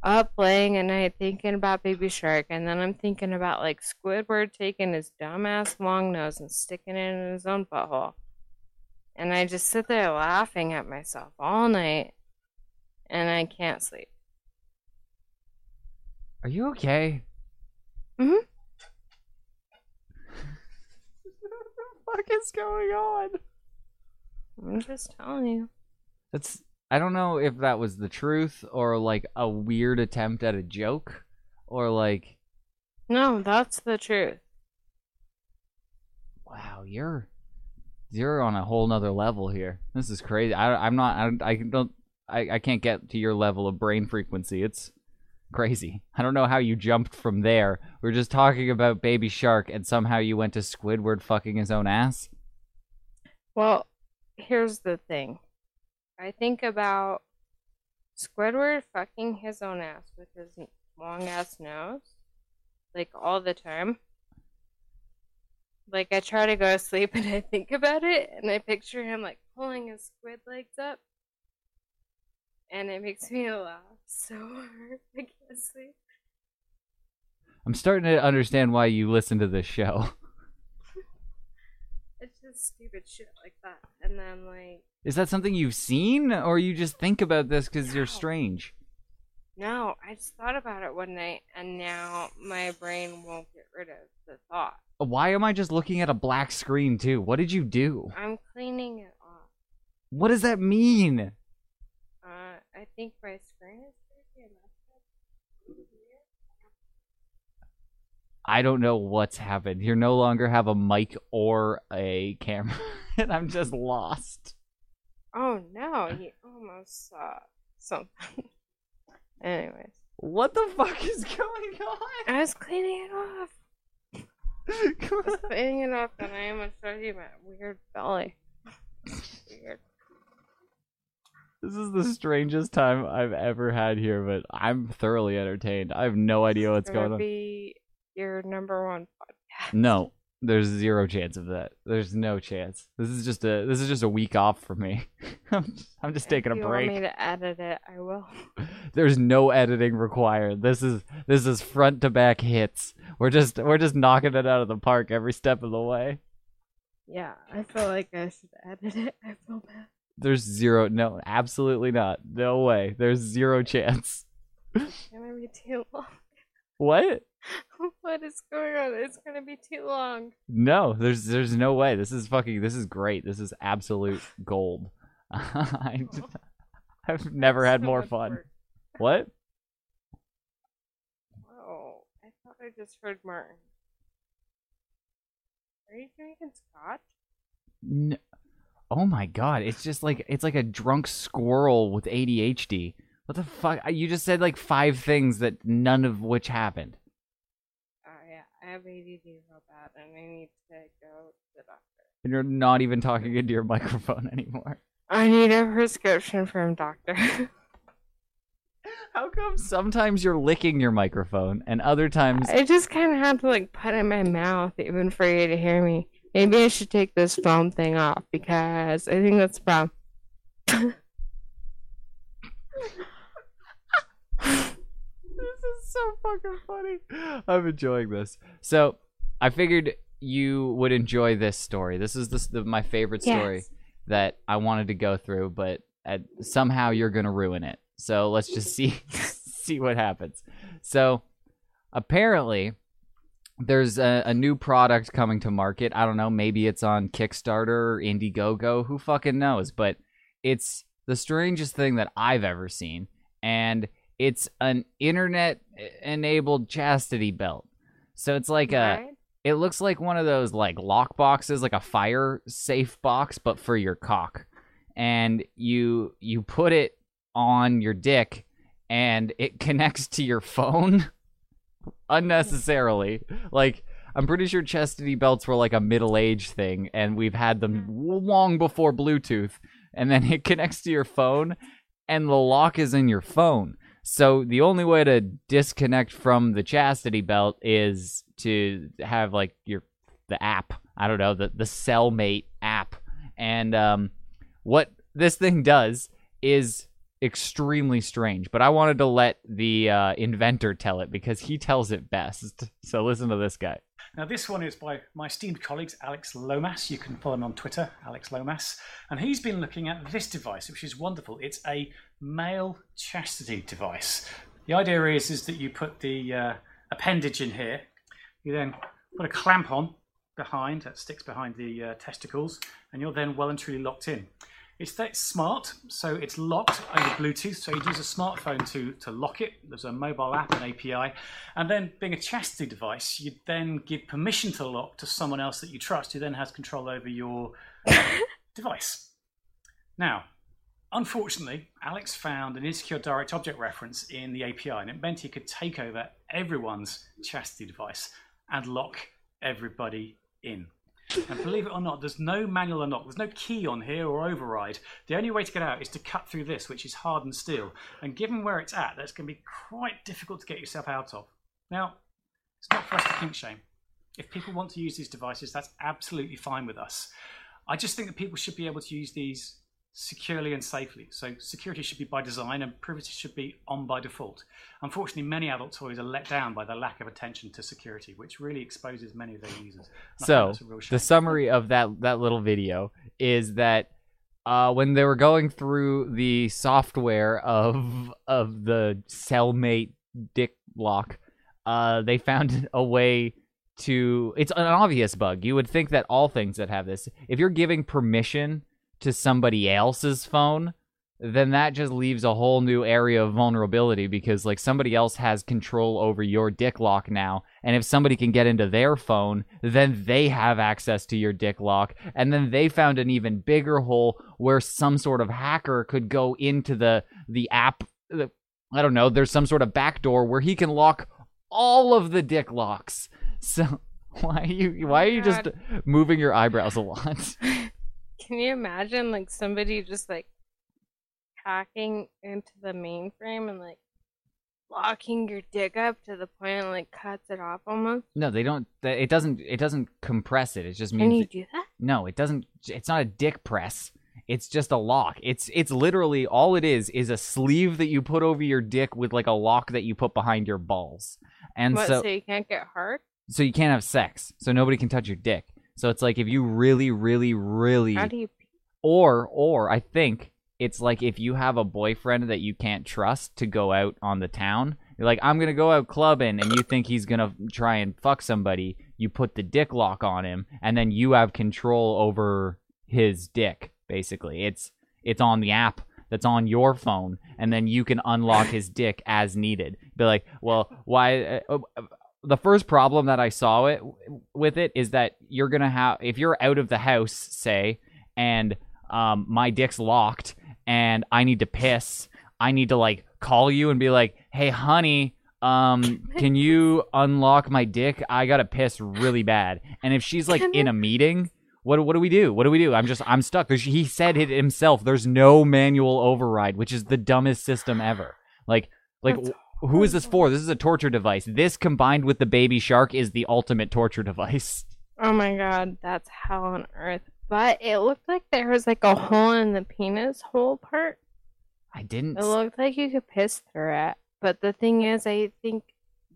up laying at night thinking about Baby Shark. And then I'm thinking about like Squidward taking his dumbass long nose and sticking it in his own butthole. And I just sit there laughing at myself all night. And I can't sleep. Are you okay? Mhm. what the fuck is going on? I'm just telling you. That's I don't know if that was the truth or like a weird attempt at a joke or like No, that's the truth. wow, you're you're on a whole nother level here. This is crazy. I I'm not I, I don't I, I can't get to your level of brain frequency. It's crazy. I don't know how you jumped from there. We are just talking about Baby Shark and somehow you went to Squidward fucking his own ass. Well, here's the thing. I think about Squidward fucking his own ass with his long ass nose, like all the time. Like I try to go to sleep and I think about it and I picture him like pulling his squid legs up, and it makes me laugh so hard. I can't sleep. I'm starting to understand why you listen to this show. It's just stupid shit like that. And then like Is that something you've seen, or you just think about this because you're strange? no, I just thought about it one night and now my brain won't get rid of the thought. Why am I just looking at a black screen too? What did you do? I'm cleaning it off. What does that mean? I think my screen is dirty I don't know what's happened. You no longer have a mic or a camera, and I'm just lost. Oh no, you almost saw something. Anyways. What the fuck is going on? I was cleaning it off. I was cleaning it off and I almost showed you my weird belly. Weird. This is the strangest time I've ever had here, but I'm thoroughly entertained. I have no idea what's Gonna on. be your number one podcast. No, there's zero chance of that. There's no chance. This is just a this is just a week off for me. I'm just, I'm just taking if a you break. want me to edit it, I will. There's no editing required. This is this is front to back hits. We're just we're just knocking it out of the park every step of the way. Yeah, I feel like I should edit it. I feel bad. There's zero no, absolutely not. No way. There's zero chance. It's gonna be too long. What? what is going on? It's gonna be too long. No, there's there's no way. This is fucking this is great. This is absolute gold. I I've never had So more fun. work. What? Oh, I thought I just heard Martin. Are you drinking scotch? N- oh my god, it's just like it's like a drunk squirrel with ADHD. What the fuck? You just said like five things that none of which happened. Oh yeah, I have ADD real bad, and I need to go to the doctor. And you're not even talking into your microphone anymore. I need a prescription from doctor. How come sometimes you're licking your microphone and other times I just kind of had to like put it in my mouth even for you to hear me. Maybe I should take this foam thing off because I think that's the problem. This is so fucking funny. I'm enjoying this. So, I figured you would enjoy this story. This is this the, my favorite story Yes. that I wanted to go through, but uh, somehow you're gonna ruin it. So let's just see see what happens. So, apparently, there's a, a new product coming to market. I don't know. Maybe it's on Kickstarter or Indiegogo. Who fucking knows? But it's the strangest thing that I've ever seen, and it's an internet enabled chastity belt. So it's like a Right? it looks like one of those like lock boxes, like a fire safe box, but for your cock. And you you put it on your dick and it connects to your phone unnecessarily. Like I'm pretty sure chastity belts were like a middle age thing and we've had them long before Bluetooth. And then it connects to your phone and the lock is in your phone. So the only way to disconnect from the chastity belt is to have like your the app. I don't know the the Cellmate app, and um, what this thing does is extremely strange. But I wanted to let the uh, inventor tell it because he tells it best. So listen to this guy. Now, this one is by my esteemed colleagues, Alex Lomas. You can follow him on Twitter, Alex Lomas. And he's been looking at this device, which is wonderful. It's a male chastity device. The idea is, is that you put the uh, appendage in here, you then put a clamp on behind, that sticks behind the uh, testicles, and you're then well and truly locked in. It's that smart, so it's locked over Bluetooth. So you'd use a smartphone to, to lock it. There's a mobile app and API. And then, being a chastity device, you'd then give permission to lock to someone else that you trust, who then has control over your device. Now, unfortunately, Alex found an insecure direct object reference in the API, and it meant he could take over everyone's chastity device and lock everybody in. And believe it or not, there's no manual unlock. There's no key on here or override. The only way to get out is to cut through this, which is hardened steel. And given where it's at, that's going to be quite difficult to get yourself out of. Now, it's not for us to kink shame. If people want to use these devices, that's absolutely fine with us. I just think that people should be able to use these securely and safely. So security should be by design and privacy should be on by default. Unfortunately, many adult toys are let down by the lack of attention to security, which really exposes many of their users. And So that's a real shame. the summary of that that little video is that uh, when they were going through the software of of the cellmate dick lock, uh, they found a way to. It's an obvious bug. You would think that all things that have this, if you're giving permission to somebody else's phone, then that just leaves a whole new area of vulnerability because like somebody else has control over your dick lock now. And if somebody can get into their phone then they have access to your dick lock. And then they found an even bigger hole where some sort of hacker could go into the the app the, i don't know there's some sort of backdoor where he can lock all of the dick locks. So why are you why are you just oh moving your eyebrows a lot Can you imagine like somebody just like hacking into the mainframe and like locking your dick up to the point it like cuts it off almost? no they don't th- it doesn't it doesn't compress it it just Can means you do that? No, it doesn't. It's not a dick press. It's just a lock. It's it's literally all it is is a sleeve that you put over your dick with like a lock that you put behind your balls, and what, so so you can't get hard? so you can't have sex. So nobody can touch your dick. So it's like if you really, really, really, How do you or or I think it's like if you have a boyfriend that you can't trust to go out on the town. You're like, I'm gonna go out clubbing, and you think he's gonna try and fuck somebody. You put the dick lock on him, and then you have control over his dick. Basically, it's it's on the app that's on your phone, and then you can unlock his dick as needed. Be like, well, why? Uh, uh, the first problem that I saw it with it is that you're gonna have if you're out of the house, say, and um, my dick's locked, and I need to piss. I need to like call you and be like, "Hey, honey, um, can you unlock my dick? I gotta piss really bad." And if she's like in a meeting, what what do we do? What do we do? I'm just I'm stuck because he said it himself. There's no manual override, which is the dumbest system ever. Like like who is this for? This is a torture device. This combined with the baby shark is the ultimate torture device. Oh my god, that's hell on earth. But it looked like there was like a hole in the penis hole part. I didn't. It looked like you could piss through it. But the thing is, I think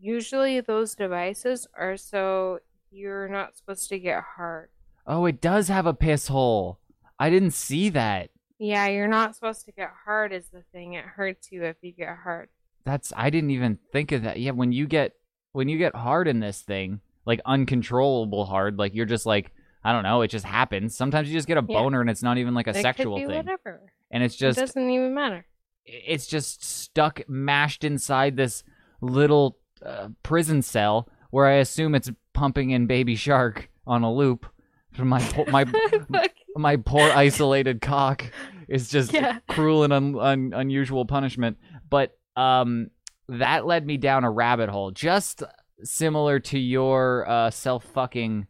usually those devices are so you're not supposed to get hard. Oh, it does have a piss hole. I didn't see that. Yeah, you're not supposed to get hard, is the thing. It hurts you if you get hard. That's I didn't even think of that. Yeah, when you get when you get hard in this thing, like uncontrollable hard, like you're just like I don't know, it just happens. Sometimes you just get a Yeah. boner and it's not even like a it sexual thing. whatever. And it's just It doesn't even matter. it's just stuck mashed inside this little uh, prison cell where I assume it's pumping in baby shark on a loop from my po- my my poor isolated cock is just Yeah. cruel and un- un- unusual punishment. But um, that led me down a rabbit hole, just similar to your uh, self fucking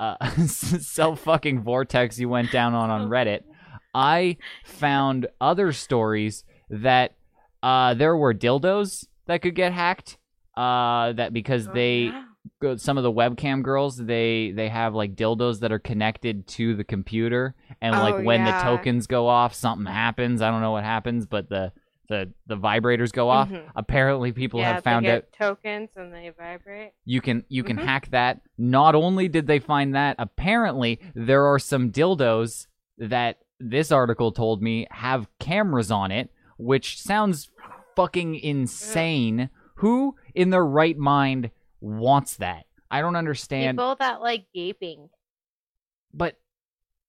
uh, self fucking vortex you went down on on Reddit. I found other stories that uh, there were dildos that could get hacked. Uh, that because Oh, they some of the webcam girls they they have like dildos that are connected to the computer and Oh, like when yeah. the tokens go off something happens i don't know what happens but the the the vibrators go off Mhm. apparently people yeah, have found they out tokens and they vibrate. you can you can Mhm. hack that not only did they find that apparently there are some dildos that this article told me have cameras on it which sounds fucking insane who in their right mind wants that i don't understand People that like gaping. but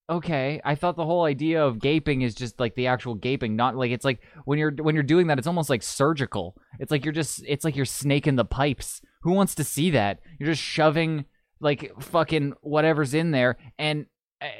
okay i thought the whole idea of gaping is just like the actual gaping not like it's like when you're when you're doing that it's almost like surgical. It's like you're just it's like you're snaking the pipes. Who wants to see that? You're just shoving like fucking whatever's in there and eh,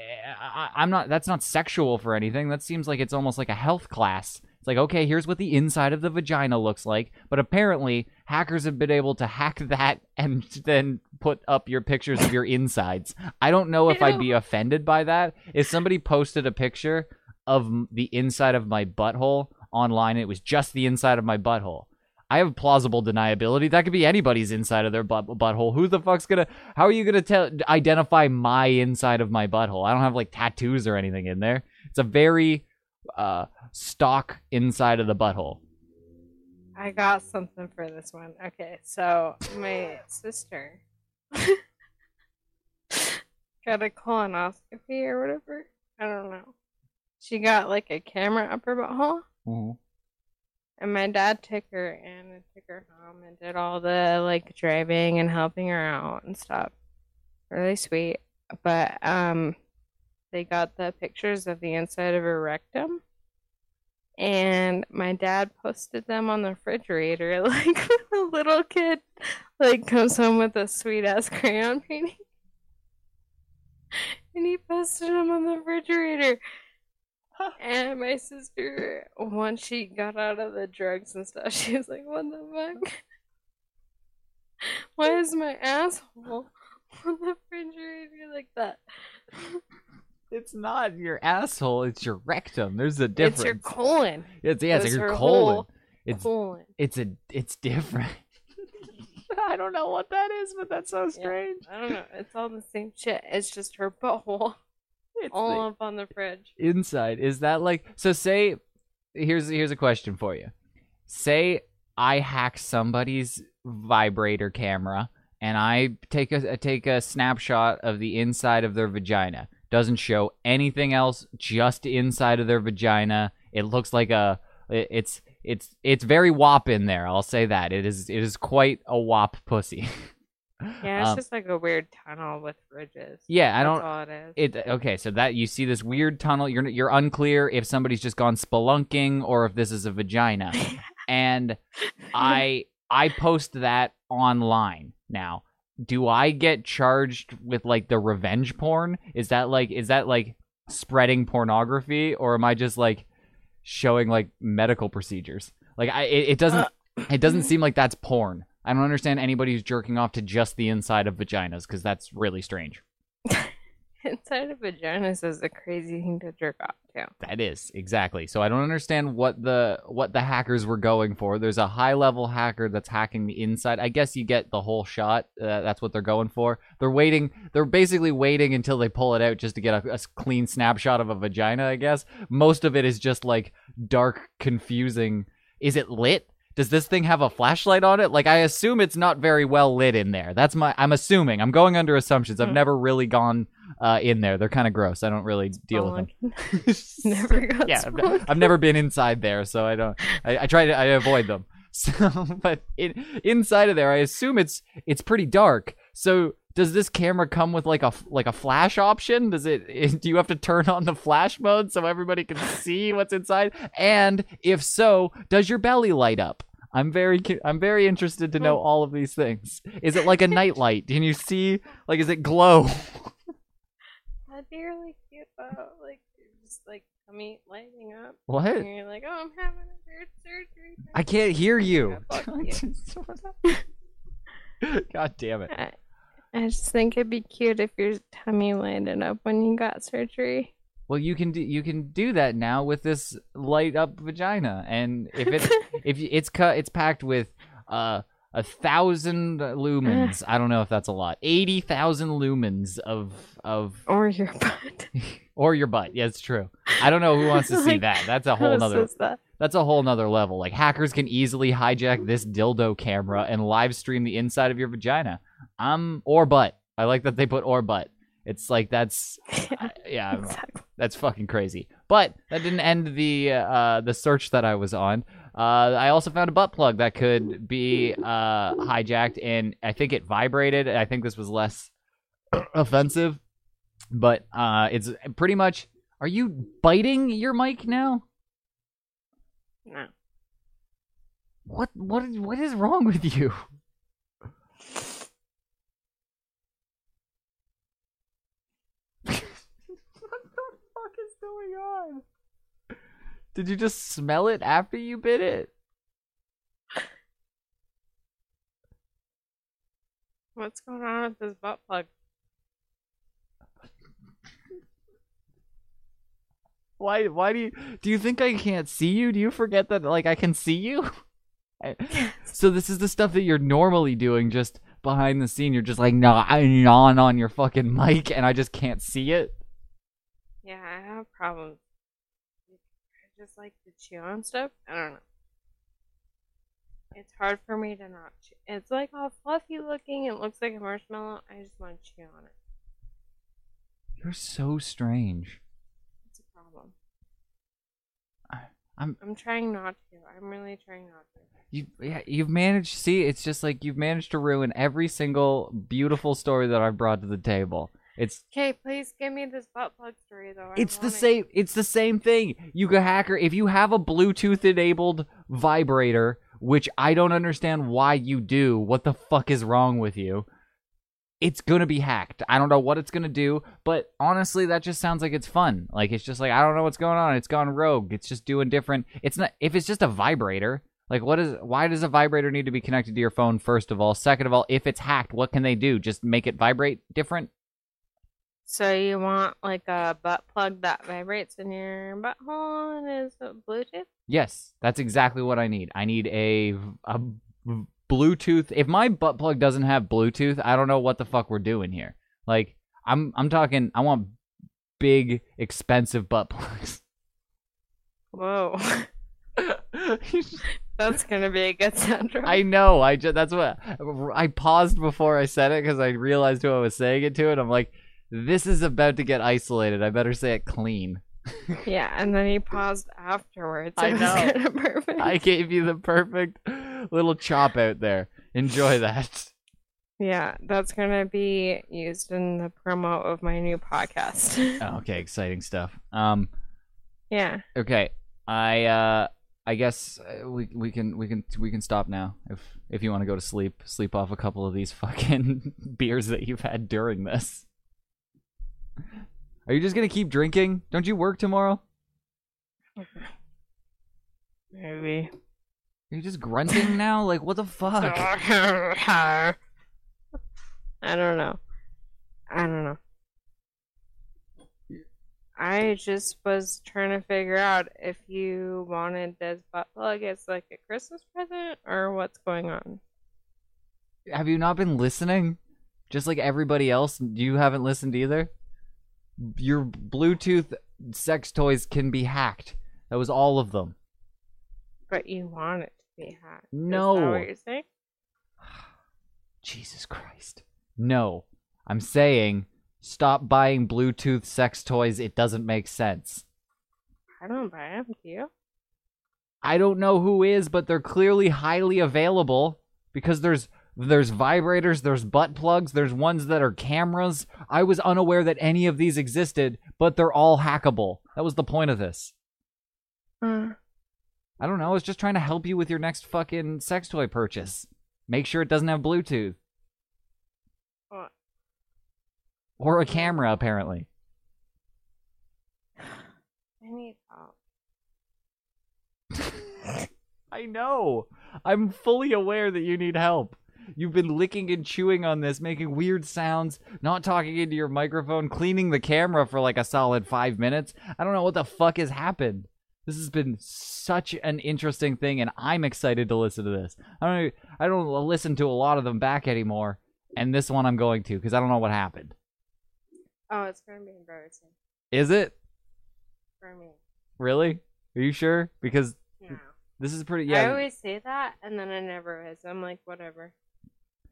I, I, i'm not that's not sexual for anything. That seems like it's almost like a health class it's like okay here's what the inside of the vagina looks like but apparently hackers have been able to hack that and then put up your pictures of your insides i don't know if i'd be offended by that if somebody posted a picture of the inside of my butthole online it was just the inside of my butthole I have plausible deniability. That could be anybody's inside of their butt- butthole. Who the fuck's gonna? How are you gonna tell identify my inside of my butthole? I don't have like tattoos or anything in there. It's a very uh, stock inside of the butthole. I got something for this one. Okay, so my sister got a colonoscopy or whatever. I don't know. She got like a camera up her butthole, and my dad took her and took her home and did all the like driving and helping her out and stuff. Really sweet. But um, they got the pictures of the inside of her rectum. And my dad posted them on the refrigerator like a little kid like comes home with a sweet ass crayon painting. And he posted them on the refrigerator. And my sister once she got out of the drugs and stuff she was like what the fuck? Why is my asshole on the refrigerator like that It's not your asshole; it's your rectum. There's a difference. it's your colon It's yeah, it's It's your colon. It's colon it's a it's different. I don't know what that is, but that's so strange. I don't know. It's all the same shit. It's just her butthole It's all the up on the fridge. inside. Is that like so? Say here's here's a question for you. Say I hack somebody's vibrator camera and I take a take a snapshot of the inside of their vagina. Doesn't show anything else, just inside of their vagina. It looks like a it's it's it's very wop in there. I'll say that it is it is quite a wop pussy. Yeah, it's Um, just like a weird tunnel with ridges yeah, I That's don't. all it is. It okay, so that you see this weird tunnel. You're you're unclear if somebody's just gone spelunking or if this is a vagina. and I I post that online now. Do I get charged with like the revenge porn? Is that like is that like spreading pornography or am I just like showing like medical procedures? Like I it, it doesn't uh, it doesn't mm. seem like that's porn. I don't understand anybody who's jerking off to just the inside of vaginas because that's really strange. Inside of vaginas is a crazy thing to jerk off to. That is exactly. So I don't understand what the what the hackers were going for. There's a high level hacker that's hacking the inside. I guess you get the whole shot. Uh, that's what they're going for. They're waiting. They're basically waiting until they pull it out just to get a clean snapshot of a vagina. I guess most of it is just like dark, confusing. Is it lit? Does this thing have a flashlight on it? Like I assume it's not very well lit in there. That's my. I'm assuming. I'm going under assumptions. I've Hmm. never really gone uh, in there. They're kind of gross. I don't really deal with them. Never got yeah, I've, spelunking. I've never been inside there, so I don't. I, I try to. I avoid them. So, but in, inside of there, I assume it's it's pretty dark. So, does this camera come with like a like a flash option? Does it? Do you have to turn on the flash mode so everybody can see what's inside? And if so, does your belly light up? I'm very I'm very interested to know all of these things. Is it like a nightlight? Can you see? Like, is it glow? That'd be really cute. Like you're just like tummy lighting up. What? And you're like, oh, I'm having a weird surgery. I can't hear you. Yeah, fuck you. God damn it. I, I just think it'd be cute if your tummy lighted up when you got surgery. Well, you can do you can do that now with this light up vagina, and if it if it's cut, it's packed with uh a thousand lumens. I don't know if that's a lot. Eighty thousand lumens of of Or your butt. or your butt. Yeah, it's true. I don't know who wants to see that. That's a whole nother. that? That's a whole nother level. Like hackers can easily hijack this dildo camera and live stream the inside of your vagina. Um, or butt. I like that they put or butt. It's like that's Yeah, yeah. Exactly. that's fucking crazy. But that didn't end the uh, the search that I was on. Uh, I also found a butt plug that could be uh, hijacked, and I think it vibrated. I think this was less offensive, but uh, it's pretty much. Are you biting your mic now? No. What what is what is wrong with you? what the fuck is going on? Did you just smell it after you bit it? What's going on with this butt plug? Why why do you do you think I can't see you? Do you forget that like I can see you? So this is the stuff that you're normally doing just behind the scene. You're just like gnawing on your fucking mic and I just can't see it. Yeah, I have problems. Just like to chew on stuff. I don't know. It's hard for me to not chew. It's like all fluffy looking. It looks like a marshmallow. I just want to chew on it. You're so strange. It's a problem. I- I'm I'm trying not to. I'm really trying not to. you yeah, you've managed see it's just like you've managed to ruin every single beautiful story that I've brought to the table. It's Okay, please give me this butt plug story though. I it's the want it. same it's the same thing. You go hacker if you have a Bluetooth enabled vibrator, which I don't understand why you do. What the fuck is wrong with you? It's gonna be hacked. I don't know what it's gonna do, but honestly, that just sounds like it's fun. Like it's just like I don't know what's going on. It's gone rogue. It's just doing different. It's not if it's just a vibrator. Like what is? Why does a vibrator need to be connected to your phone? First of all, second of all, if it's hacked, what can they do? Just make it vibrate different? So you want like a butt plug that vibrates in your butthole and is Bluetooth? Yes, that's exactly what I need. I need a, a Bluetooth. If my butt plug doesn't have Bluetooth, I don't know what the fuck we're doing here. Like I'm I'm talking I want big expensive butt plugs. Whoa, that's gonna be a good soundtrack. I know. I just that's what I paused before I said it cuz I realized who I was saying it to and I'm like this is about to get isolated. I better say it clean. Yeah, and then he paused afterwards. I know. perfect. I gave you the perfect little chop out there. Enjoy that. Yeah, that's gonna be used in the promo of my new podcast. Oh, okay, exciting stuff. Um yeah. Okay, I uh, I guess uh, we we can we can we can stop now if if you want to go to sleep, sleep off a couple of these fucking beers that you've had during this. Are you just gonna keep drinking? Don't you work tomorrow? Maybe. Are you just grunting now? Like what the fuck? I don't know. I don't know. I just was trying to figure out if you wanted this butt plug as like a Christmas present or what's going on. Have you not been listening? Just like everybody else, you haven't listened either. Your Bluetooth sex toys can be hacked. That was all of them. But you want it to be hacked. Is No. that what you're saying? Jesus Christ. No. I'm saying stop buying Bluetooth sex toys. It doesn't make sense. I don't buy them, do you? I don't know who is, but they're clearly highly available because there's there's vibrators, there's butt plugs, there's ones that are cameras. I was unaware that any of these existed, but they're all hackable. That was the point of this. Uh, I don't know. I was just trying to help you with your next fucking sex toy purchase. Make sure it doesn't have Bluetooth what? or a camera, apparently. I need help. I know. I'm fully aware that you need help. You've been licking and chewing on this, making weird sounds, not talking into your microphone, cleaning the camera for like a solid five minutes. I don't know what the fuck has happened. This has been such an interesting thing, and I'm excited to listen to this. I don't. I don't listen to a lot of them back anymore, and this one I'm going to because I don't know what happened. Oh, it's gonna be embarrassing Is it for me. really? Are you sure? Because No. this is pretty. Yeah. I always say that, and then I never is. I'm like, whatever.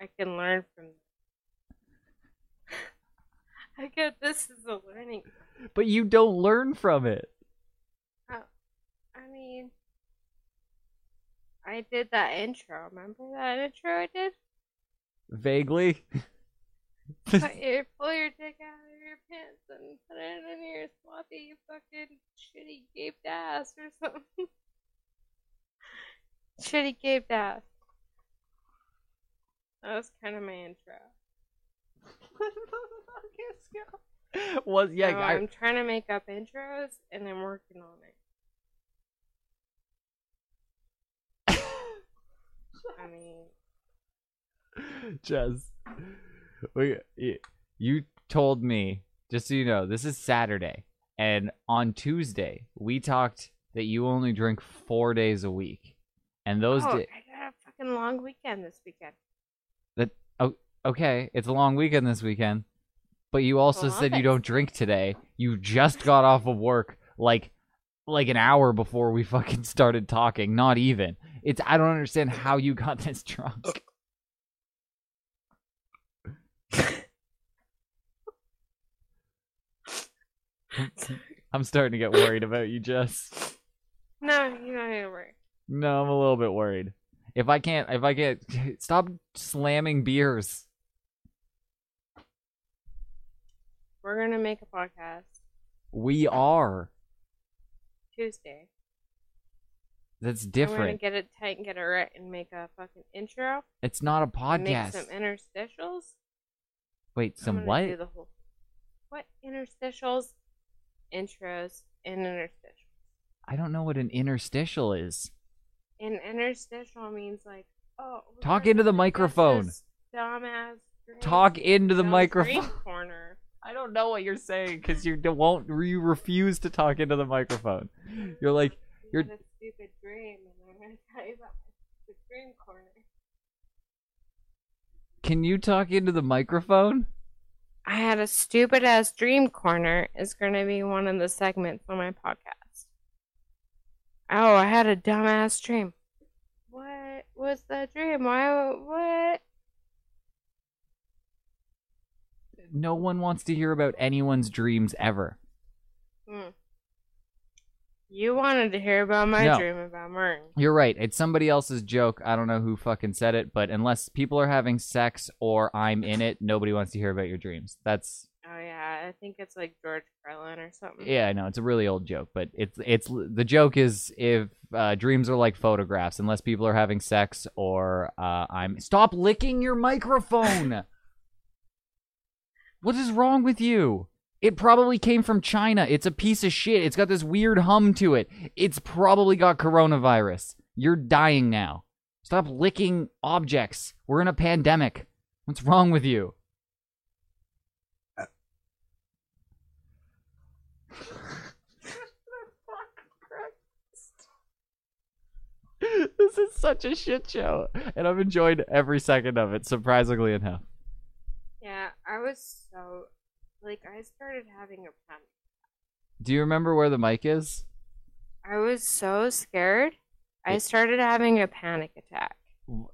I can learn from. I get this is a learning. But you don't learn from it. Oh, I mean, I did that intro. Remember that intro I did? Vaguely. Put your, pull your dick out of your pants and put it in your sloppy fucking shitty gaped ass or something. shitty gaped ass. That was kind of my intro. was yeah. So I, I'm trying to make up intros and I'm working on it. I mean, Jess, we, you told me just so you know this is Saturday, and on Tuesday we talked that you only drink four days a week, and those oh, da- I got a fucking long weekend this weekend. Oh, okay, it's a long weekend this weekend, but you also Well, said you don't drink today. You just got off of work like like an hour before we fucking started talking. Not even. It's I don't understand how you got this drunk. I'm starting to get worried about you, Jess. No, you don't need to worry. No, I'm a little bit worried. If I can't, if I can't, stop slamming beers. We're gonna make a podcast We are. Tuesday. That's different. We're gonna get it tight and get it right and make a fucking intro. It's not a podcast. Make some interstitials. Wait, I'm some what? Do the whole. What interstitials? Intros and interstitials. I don't know what an interstitial is. An interstitial means like, oh. Talk into the microphone. Dumbass. Talk into the microphone. Corner. I don't know what you're saying because you won't. You refuse to talk into the microphone. You're like, You You're- a stupid dream, and I'm gonna tell you about my stupid dream corner. can you talk into the microphone? I had a stupid ass dream corner is going to be one of the segments on my podcast. Oh, I had a dumbass dream. What was the dream? Why? What? No one wants to hear about anyone's dreams ever. Hmm. You wanted to hear about my No. dream about Martin. You're right. It's somebody else's joke. I don't know who fucking said it, but unless people are having sex or I'm in it, nobody wants to hear about your dreams. That's Oh yeah, I think it's like George Carlin or something. yeah, I know it's a really old joke, but it's it's the joke is if uh, dreams are like photographs, unless people are having sex or uh, I'm stop licking your microphone. what is wrong with you? It probably came from China. It's a piece of shit. It's got this weird hum to it. It's probably got coronavirus. You're dying now. Stop licking objects. We're in a pandemic. What's wrong with you? this is such a shit show, and I've enjoyed every second of it. Surprisingly enough, Yeah, I was so like I started having a panic. do you remember where the mic is? I was so scared. I started having a panic attack.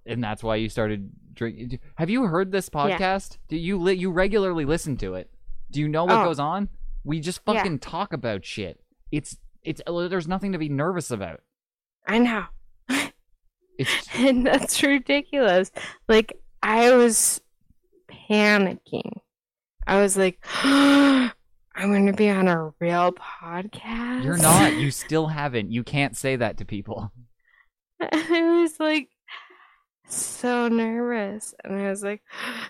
And that's why you started drinking. Have you heard this Yeah. podcast? Do you li- you regularly listen to it? Do you know what Oh. goes on? We just Yeah. fucking talk about shit. It's it's there's nothing to be nervous about. I know. It's and that's ridiculous. Like I was panicking. I was like, I'm going to be on a real podcast. you're not. You still haven't. You can't say that to people. I was like so nervous, and I was like,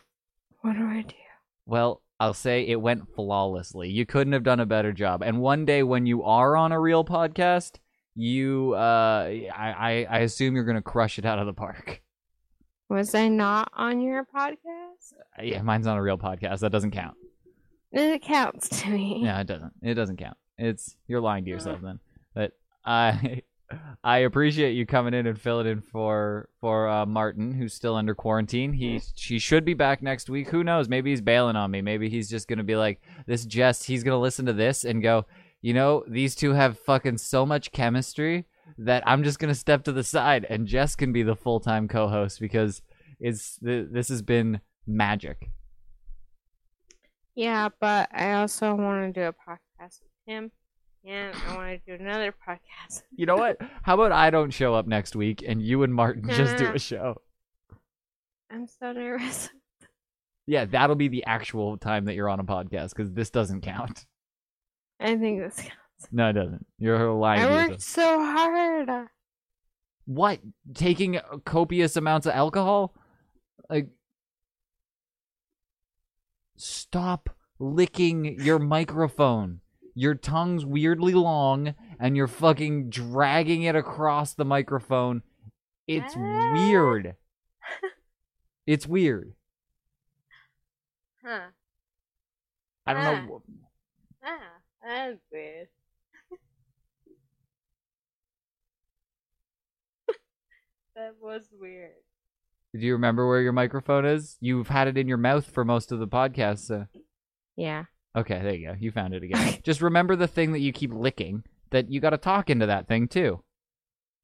what do I do? Well, I'll say it went flawlessly. You couldn't have done a better job. And one day when you are on a real podcast, you uh I I, I assume you're gonna crush it out of the park. Was I not on your podcast? Uh, Yeah, mine's not a real podcast. That doesn't count. It counts to me. Yeah, it doesn't. It doesn't count. It's you're lying to yourself then. But I I appreciate you coming in and filling in for for uh, Martin, who's still under quarantine. He she should be back next week. Who knows? Maybe he's bailing on me. Maybe he's just gonna be like this. Jess, he's gonna listen to this and go, you know, these two have fucking so much chemistry that I'm just gonna step to the side and Jess can be the full time co-host because it's th- this has been magic. Yeah, but I also want to do a podcast with him, and I want to do another podcast. You know what? How about I don't show up next week and you and Martin just do a show? I'm so nervous. Yeah, that'll be the actual time that you're on a podcast because this doesn't count. I think this counts. No, it doesn't. You're lying. I worked so hard. What? Taking copious amounts of alcohol? Like, stop licking your microphone. Your tongue's weirdly long, and you're fucking dragging it across the microphone. It's Ah. weird. It's weird. Huh. I don't Ah. know. Ah, that's weird. that was weird. Do you remember where your microphone is? You've had it in your mouth for most of the podcast. So. Yeah. Okay, there you go. You found it again. Just remember the thing that you keep licking. that you got to talk into that thing too.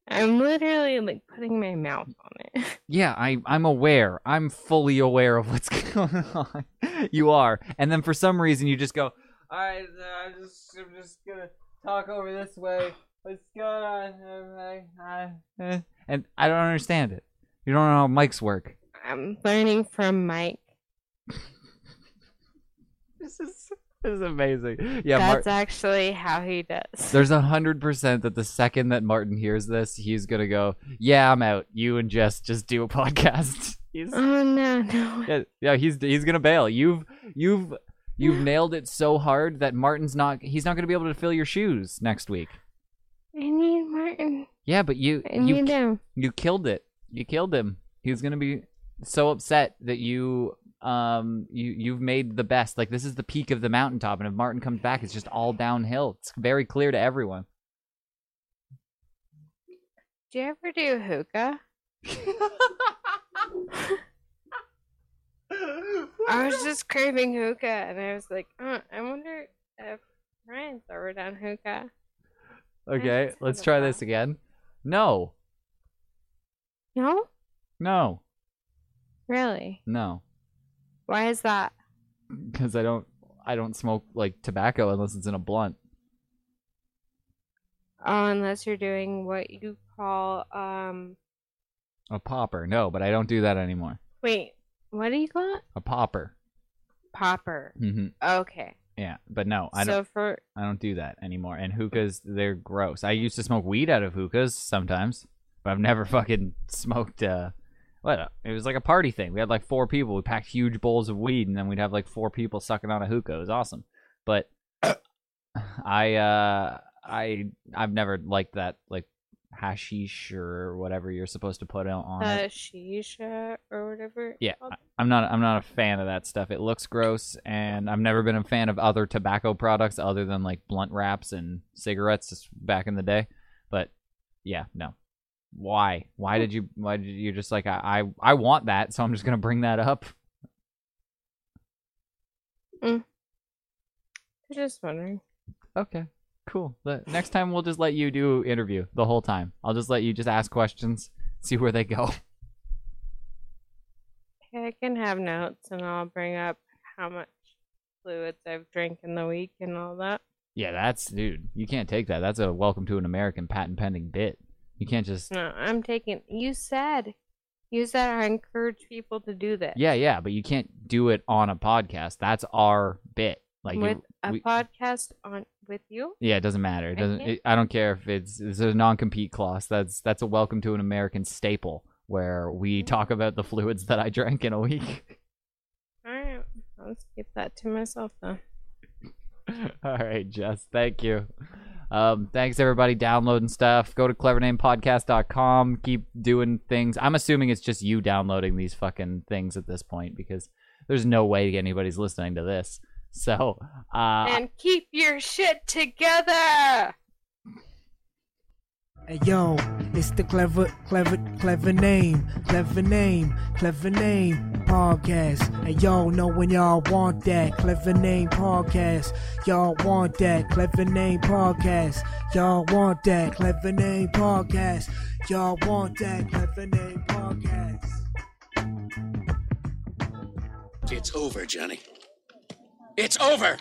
I'm literally like putting my mouth on it. Yeah, I I'm aware. I'm fully aware of what's going on. you are, and then for some reason you just go, "All right, uh, I'm just I'm just gonna talk over this way. What's going on?" Okay, uh, uh," And I don't understand it. You don't know how mics work. I'm learning from Mike. This is this is amazing. Yeah, Mar- That's actually how he does. there's a hundred percent that the second that Martin hears this, he's gonna go, "Yeah, I'm out. You and Jess just do a podcast." He's Oh no, no. yeah, yeah, he's he's gonna bail. You've you've you've nailed it so hard that Martin's not he's not gonna be able to fill your shoes next week. I need Martin. Yeah, but you I you need him. you killed it. You killed him. He's gonna be so upset that you um you you've made the best. Like this is the peak of the mountaintop, and if Martin comes back, it's just all downhill. It's very clear to everyone. Do you ever do hookah? I was just craving hookah, and I was like, uh, I wonder if Ryan's ever done hookah. Okay, let's try this again. No, No, no, really? no, Why is that? because I don't I don't smoke like tobacco unless it's in a blunt. Oh, unless you're doing what you call um. A popper, no, but I don't do that anymore. Wait, what do you call it? A popper. Popper. hmm Okay. Yeah, but no, I so don't. for I don't do that anymore. And hookahs, they're gross. I used to smoke weed out of hookahs sometimes, but I've never fucking smoked. uh What? It was like a party thing. We had like four people. We packed huge bowls of weed, and then we'd have like four people sucking on a hookah. It was awesome. But I, uh I, I've never liked that like hashish or whatever you're supposed to put on on it. uh, shisha or whatever. Yeah. I'm not. I'm not a fan of that stuff. It looks gross, and I've never been a fan of other tobacco products other than like blunt wraps and cigarettes just back in the day. But yeah, no. Why? Why did you? Why did you just like? I I, I want that, so I'm just gonna bring that up. I'm just wondering. Okay, cool. The, next time we'll just let you do interview the whole time. I'll just let you just ask questions, see where they go. Okay, I can have notes, and I'll bring up how much fluids I've drank in the week and all that. Yeah, that's dude. You can't take that. That's a welcome to an American patent pending bit. You can't just. No, I'm taking. You said, you said I encourage people to do this. Yeah, yeah, but you can't do it on a podcast. That's our bit. Like, you- with a we- podcast on with you. yeah, it doesn't matter. It I doesn't. It, I don't care if it's it's a non-compete clause. That's that's a welcome to an American staple where we Mm. talk about the fluids that I drank in a week. All right, I'll just keep that to myself then. All right, Jess. Thank you. Um, thanks everybody downloading stuff. Go to clevernamepodcast.com. Keep doing things. I'm assuming it's just you downloading these fucking things at this point because there's no way anybody's listening to this. So, uh, and keep your shit together. Hey yo, it's the clever, clever, clever name, clever name, clever name podcast. Hey yo, know when y'all want that clever name podcast. Y'all want that clever name podcast. Y'all want that clever name podcast. Y'all want that clever name podcast. It's over, Johnny. It's over!